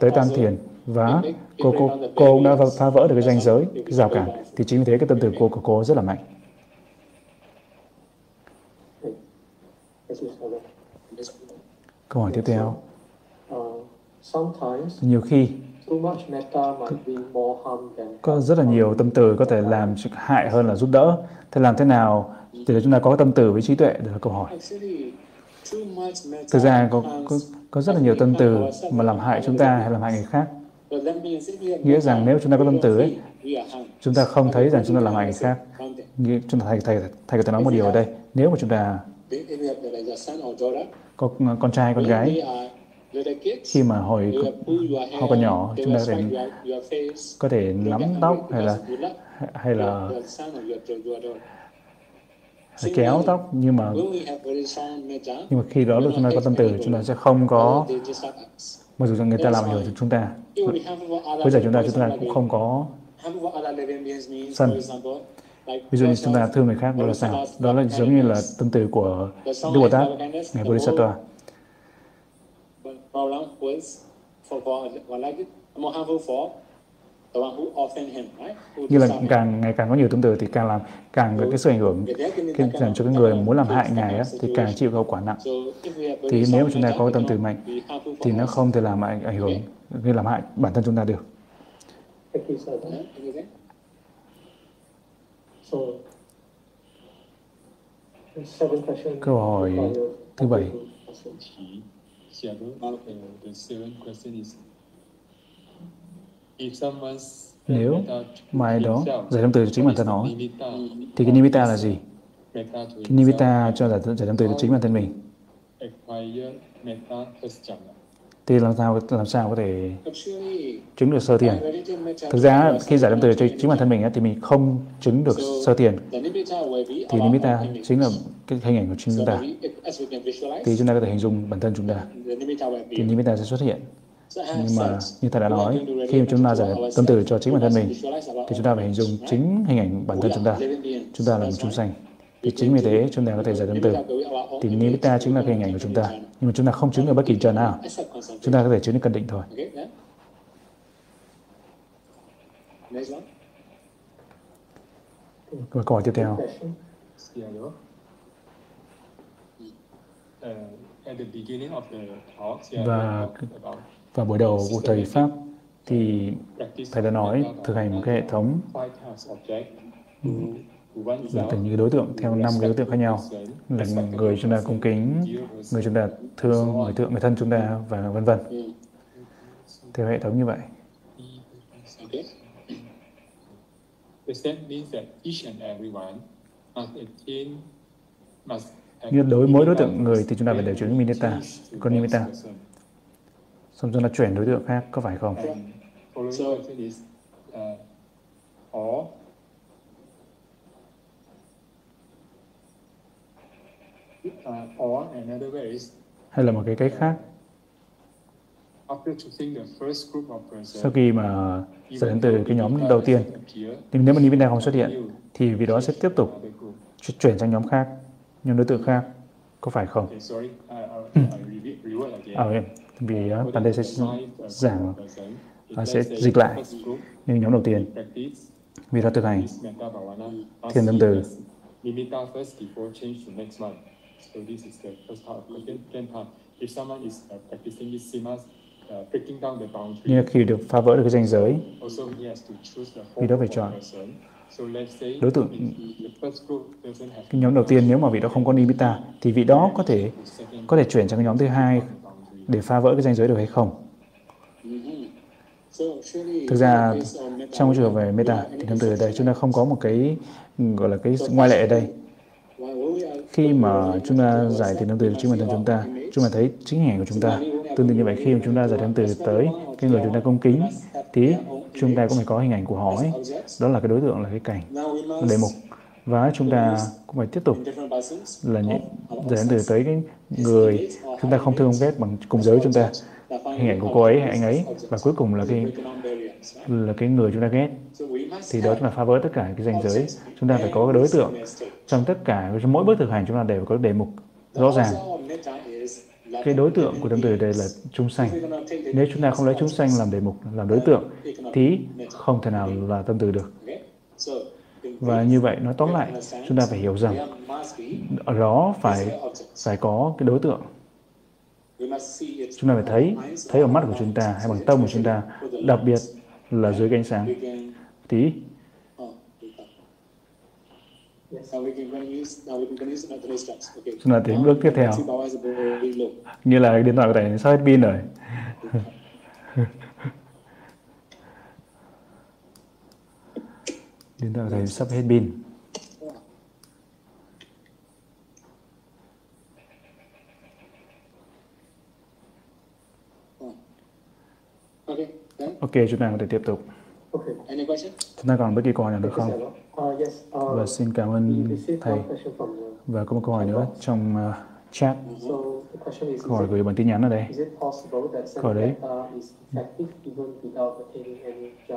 tới tam thiền và cô cô cô đã phá vỡ được cái danh giới, cái rào cản, thì chính vì thế cái tâm từ cô của cô rất là mạnh. Câu hỏi tiếp theo. Nhiều khi có rất là nhiều tâm từ có thể làm hại hơn là giúp đỡ. Thế làm thế nào để chúng ta có tâm từ với trí tuệ? Đó là câu hỏi. Thực ra có, có, có rất là nhiều tâm từ mà làm hại chúng ta hay làm hại người khác. Nghĩa rằng nếu chúng ta có tâm từ ấy, chúng ta không thấy rằng chúng ta làm hại người khác. Nghĩa, chúng ta thầy thầy thầy có thể nói một điều ở đây. Nếu mà chúng ta có con trai con gái khi mà hồi họ còn nhỏ chúng ta có thể có thể nắm tóc hay là hay là kéo tóc nhưng mà nhưng mà khi đó lúc chúng ta có tâm từ chúng ta sẽ không có mặc dù rằng người ta làm đến chúng ta bây giờ chúng ta chúng ta cũng không có sân ví dụ như chúng ta thương người khác đó là sao? đó là giống như là tâm từ của Đức Bồ Tát ngày Bodhisattva problem with for, for one like it, harmful for the one who offend him, right? Who như là càng ngày càng có nhiều tương tự thì càng làm càng có cái sự ảnh hưởng cái dành cho cái người muốn làm hại ngài á, thì càng chịu hậu quả nặng. Thì nếu mà chúng ta có tâm từ mạnh thì nó không thể làm ảnh, ảnh hưởng như làm hại bản thân chúng ta được. Câu hỏi thứ bảy. Nếu mà ai đó giải tâm từ cho chính bản thân họ, thì cái nimitta là gì? Cái nimitta cho giải, giải tâm từ cho chính bản thân mình thì làm sao làm sao có thể chứng được sơ thiền thực ra khi giải tâm từ cho chính bản thân mình thì mình không chứng được sơ thiền thì nimitta chính là cái hình ảnh của chính chúng ta. Thì chúng ta có thể hình dung bản thân chúng ta. Thì nimitta sẽ xuất hiện. Nhưng mà như thầy đã nói, khi chúng ta giải tâm từ cho chính bản thân mình, thì chúng ta phải hình dung chính hình ảnh bản thân chúng ta. Chúng ta là một chúng sanh thì chính vì thế chúng ta có thể giải tâm từ. Thì nimitta chính là cái hình ảnh của chúng ta, nhưng mà chúng ta không chứng được bất kỳ trần nào. Chúng ta có thể chứng được cân định thôi. Và câu hỏi tiếp theo. Và và buổi đầu của thầy pháp, thì thầy đã nói thực hành một cái hệ thống là từng những đối tượng theo năm cái đối tượng khác nhau. Là người chúng ta cung kính, người chúng ta thương, người thượng, người thân chúng ta và vân vân. Theo hệ thống như vậy. Như đối mỗi đối tượng người thì chúng ta phải đều chứng nimitta con nimitta xong chúng ta chuyển đối tượng khác có phải không? Hay là một cái cách khác? Sau khi mà dẫn đến từ cái nhóm đầu tiên thì nếu mà Nimitta không xuất hiện thì vì đó sẽ tiếp tục chuyển sang nhóm khác nhóm đối tượng khác. Có phải không? À, vì uh, Pandey sẽ giảng uh, sẽ dịch lại nhưng nhóm đầu tiên. vì đó thực hành. thiền tâm từ So this is the first part. The second part, if someone is uh, practicing this simas, uh, breaking down the boundary. Nhưng khi được phá vỡ được cái ranh giới, vì đó phải chọn. đối tượng cái nhóm đầu tiên nếu mà vị đó không có nimitta thì vị đó có thể có thể chuyển sang cái nhóm thứ hai để phá vỡ cái ranh giới được hay không? Thực ra trong trường hợp về meta thì thông từ ở đây chúng ta không có một cái gọi là cái ngoại lệ ở đây khi mà chúng ta giải thiền tâm từ chính bản thân chúng ta chúng ta thấy chính hình ảnh của chúng ta. Tương tự như vậy, khi mà chúng ta giải thiền từ tới cái người chúng ta công kính, thì chúng ta cũng phải có hình ảnh của họ ấy. Đó là cái đối tượng, là cái cảnh đề mục. Và chúng ta cũng phải tiếp tục là những giải thiền từ tới cái người chúng ta không thương ghét bằng cùng giới chúng ta. Hình ảnh của cô ấy hay anh ấy, và cuối cùng là cái là cái người chúng ta ghét. Thì đó chúng ta phá vỡ tất cả cái ranh giới. chúng ta phải có cái đối tượng. trong tất cả trong mỗi bước thực hành chúng ta đều có đề mục rõ ràng. cái đối tượng của tâm từ đây là chúng sanh. Nếu chúng ta không lấy chúng sanh làm đề mục làm đối tượng thì không thể nào là tâm từ được. Và như vậy nói tóm lại chúng ta phải hiểu rằng ở đó phải phải có cái đối tượng. Chúng ta phải thấy thấy ở mắt của chúng ta hay bằng tâm của chúng ta. Đặc biệt là dưới cái ánh sáng. Tí. Chúng ta đến bước tiếp theo. Như là điện thoại của thầy sắp hết pin rồi. Điện thoại của thầy sắp hết pin Ok, chúng ta có thể tiếp tục. Chúng ta còn bất kỳ câu hỏi nào được không? Uh, uh, Và xin cảm ơn Thầy. Và có một câu hỏi nữa trong uh, chat. Câu hỏi gửi bằng tin nhắn ở đây. Câu hỏi đấy.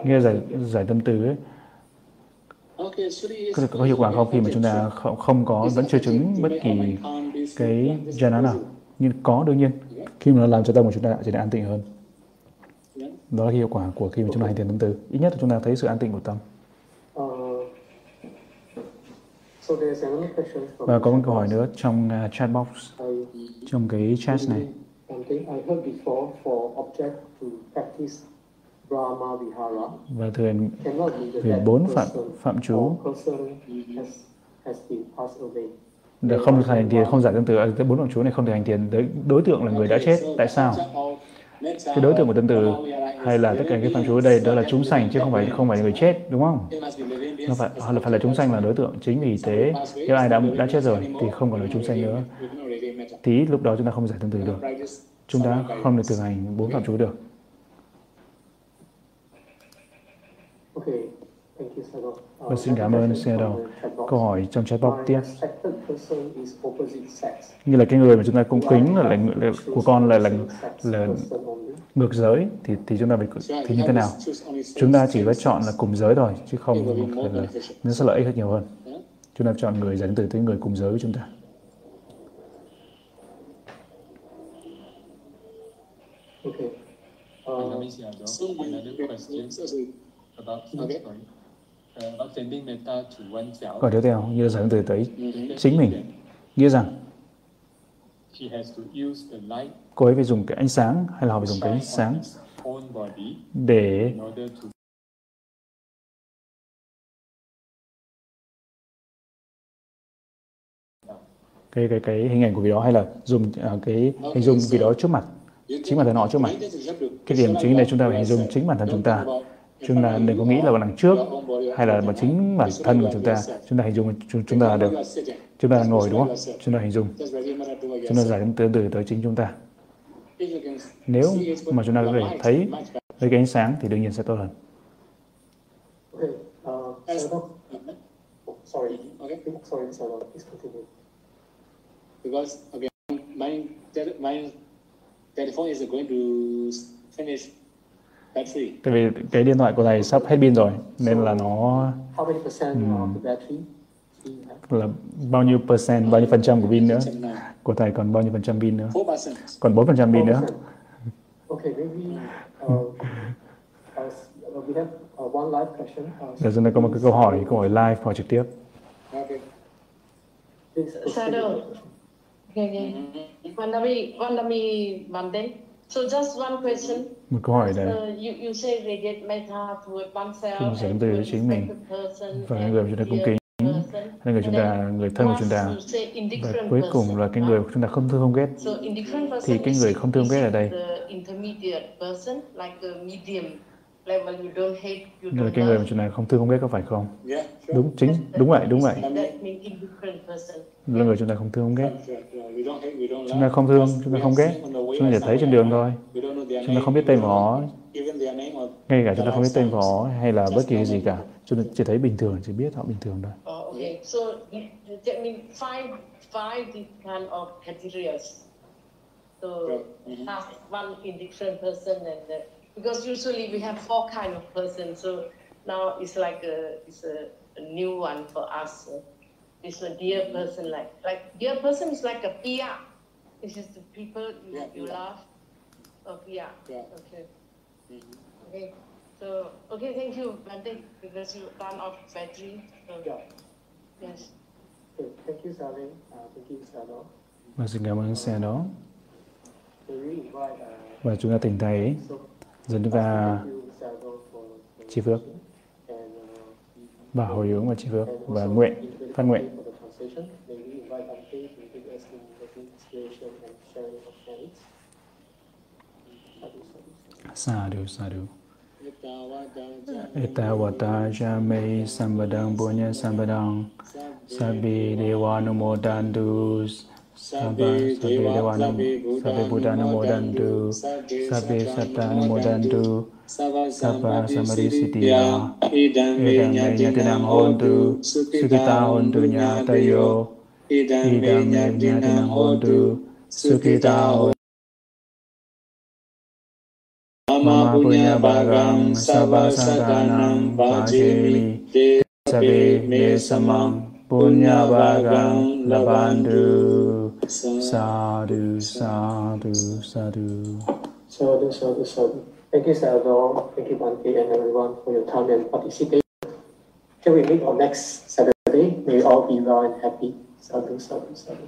Nghe giải, giải tâm từ ấy, có, có hiệu quả không? Khi mà chúng ta không, không có vẫn chưa chứng bất kỳ cái jhana nào? nhưng có đương nhiên. Khi mà nó làm cho tâm của chúng ta trở nên an tịnh hơn đó là hiệu quả của khi mà chúng ta hành thiền tâm từ. Ít nhất là chúng ta thấy sự an tịnh của tâm. Và có một câu hỏi nữa trong uh, chat box trong cái chat này. Và thường về bốn phạm phạm chú để không được hành thiền không giải tương tự cái bốn phạm chú này không thể hành thiền. Đối tượng là người đã chết. Tại sao cái đối tượng của tâm từ hay là tất cả cái phạm chú ở đây đó là chúng sanh chứ không phải không phải người chết, đúng không? Nó phải hoặc là phải là chúng sanh là đối tượng. Chính vì thế, nếu ai đã đã chết rồi thì không còn là chúng sanh nữa. Thì lúc đó chúng ta không giải tâm từ được. Chúng ta không được thực hành bốn phạm chú được. Và xin cảm ơn Shadow. Câu hỏi trong chat box tiếp. Như là cái người mà chúng ta cung kính là, là, là của con là là, là ngược giới thì thì chúng ta phải thì như thế nào? Chúng ta chỉ có chọn là cùng giới thôi chứ không là nó sẽ lợi ích nhiều hơn. Chúng ta chọn người dẫn từ tới người cùng giới với chúng ta. Okay. Uh, another question about okay. Câu tiếp theo như là dẫn từ tới chính mình. Nghĩa rằng cô ấy phải dùng cái ánh sáng hay là họ phải dùng cái ánh sáng để cái cái cái hình ảnh của vị đó hay là dùng uh, cái hình dung vị đó trước mặt chính bản thân họ trước mặt. cái điểm chính này chúng ta phải hình dung chính bản thân chúng ta chúng ta đừng có nghĩ là đằng trước hay là bằng chính bản thân của chúng ta chúng ta hình dung chúng ta được. Chúng ta ngồi đúng không? Chúng ta hình dung. Chúng ta giải từ từ tới chính chúng ta. Nếu mà chúng ta có thể thấy với cái ánh sáng thì đương nhiên sẽ tốt hơn. Because again, my my telephone is going to finish Tại vì cái điện thoại của thầy sắp hết pin rồi nên là nó um, là bao nhiêu percent, bao nhiêu phần trăm của pin nữa của thầy còn bao nhiêu phần trăm pin nữa còn 4 phần trăm pin nữa Giờ chúng ta có một cái câu hỏi, câu hỏi live hỏi trực tiếp. Shadow. Okay, okay. Vandami, Vandami Bande. So just one question. Một câu hỏi này. Uh, you, you say radiate metta toward oneself Chúng dẫn từ chính mình và người chúng ta cung kính hay người chúng ta người thân của chúng ta và cuối cùng là cái người chúng ta không thương không ghét thì cái người không thương ghét ở đây là cái người mà chúng ta không thương không ghét có phải không? Đúng chính đúng vậy đúng vậy. Là người chúng ta không thương không ghét. Chúng ta không thương chúng ta không ghét. chúng ta chỉ thấy trên đường thôi. Chúng ta không biết tên của họ ngay cả chúng ta không biết tên của họ hay là bất kỳ gì cả. Chúng ta chỉ thấy bình thường chỉ biết họ bình thường thôi. Oh, okay. so that means five five kind of categories. So have one indifferent person and the, because usually we have four kind of person so now it's like a it's a, a new one for us so it's a dear person like like dear person is like a PR this is the people you, yeah, you yeah. love Oh, yeah. Yeah. Okay. Mm-hmm. Okay. So, okay, thank you, Bante, because you run out of battery. So, yeah. Yes. Okay, thank you, Sally. Uh, thank you, Salo. Và xin cảm ơn xe đó. Và chúng ta tỉnh thầy dẫn chúng ta chi phước và hồi hướng và chi phước và nguyện phát nguyện. Sadhu, sadhu. Etawata jamei sambadang punya sambadang. Sabi dewa numodandu Sabba Sabbe Devanam Sabbe Buddha Namo Dandu Sabbe Satta Namo Dandu Sabba Samari Siddhiya Idam Venya Dinam Hondu Sukita Hondu Nyatayo Idam Venya Dinam Hondu Sukita Hondu Mama punya bagam sabba sadanam bajemi sabi, me samam. Punya bagang labandu Sadhu, sadhu, sadhu Sadhu, sadhu, sadhu Thank you, Salvador. Thank you, Bante, and everyone for your time and participation. Till we meet on next Saturday, may all be well and happy. Sadhu, sadhu, sadhu.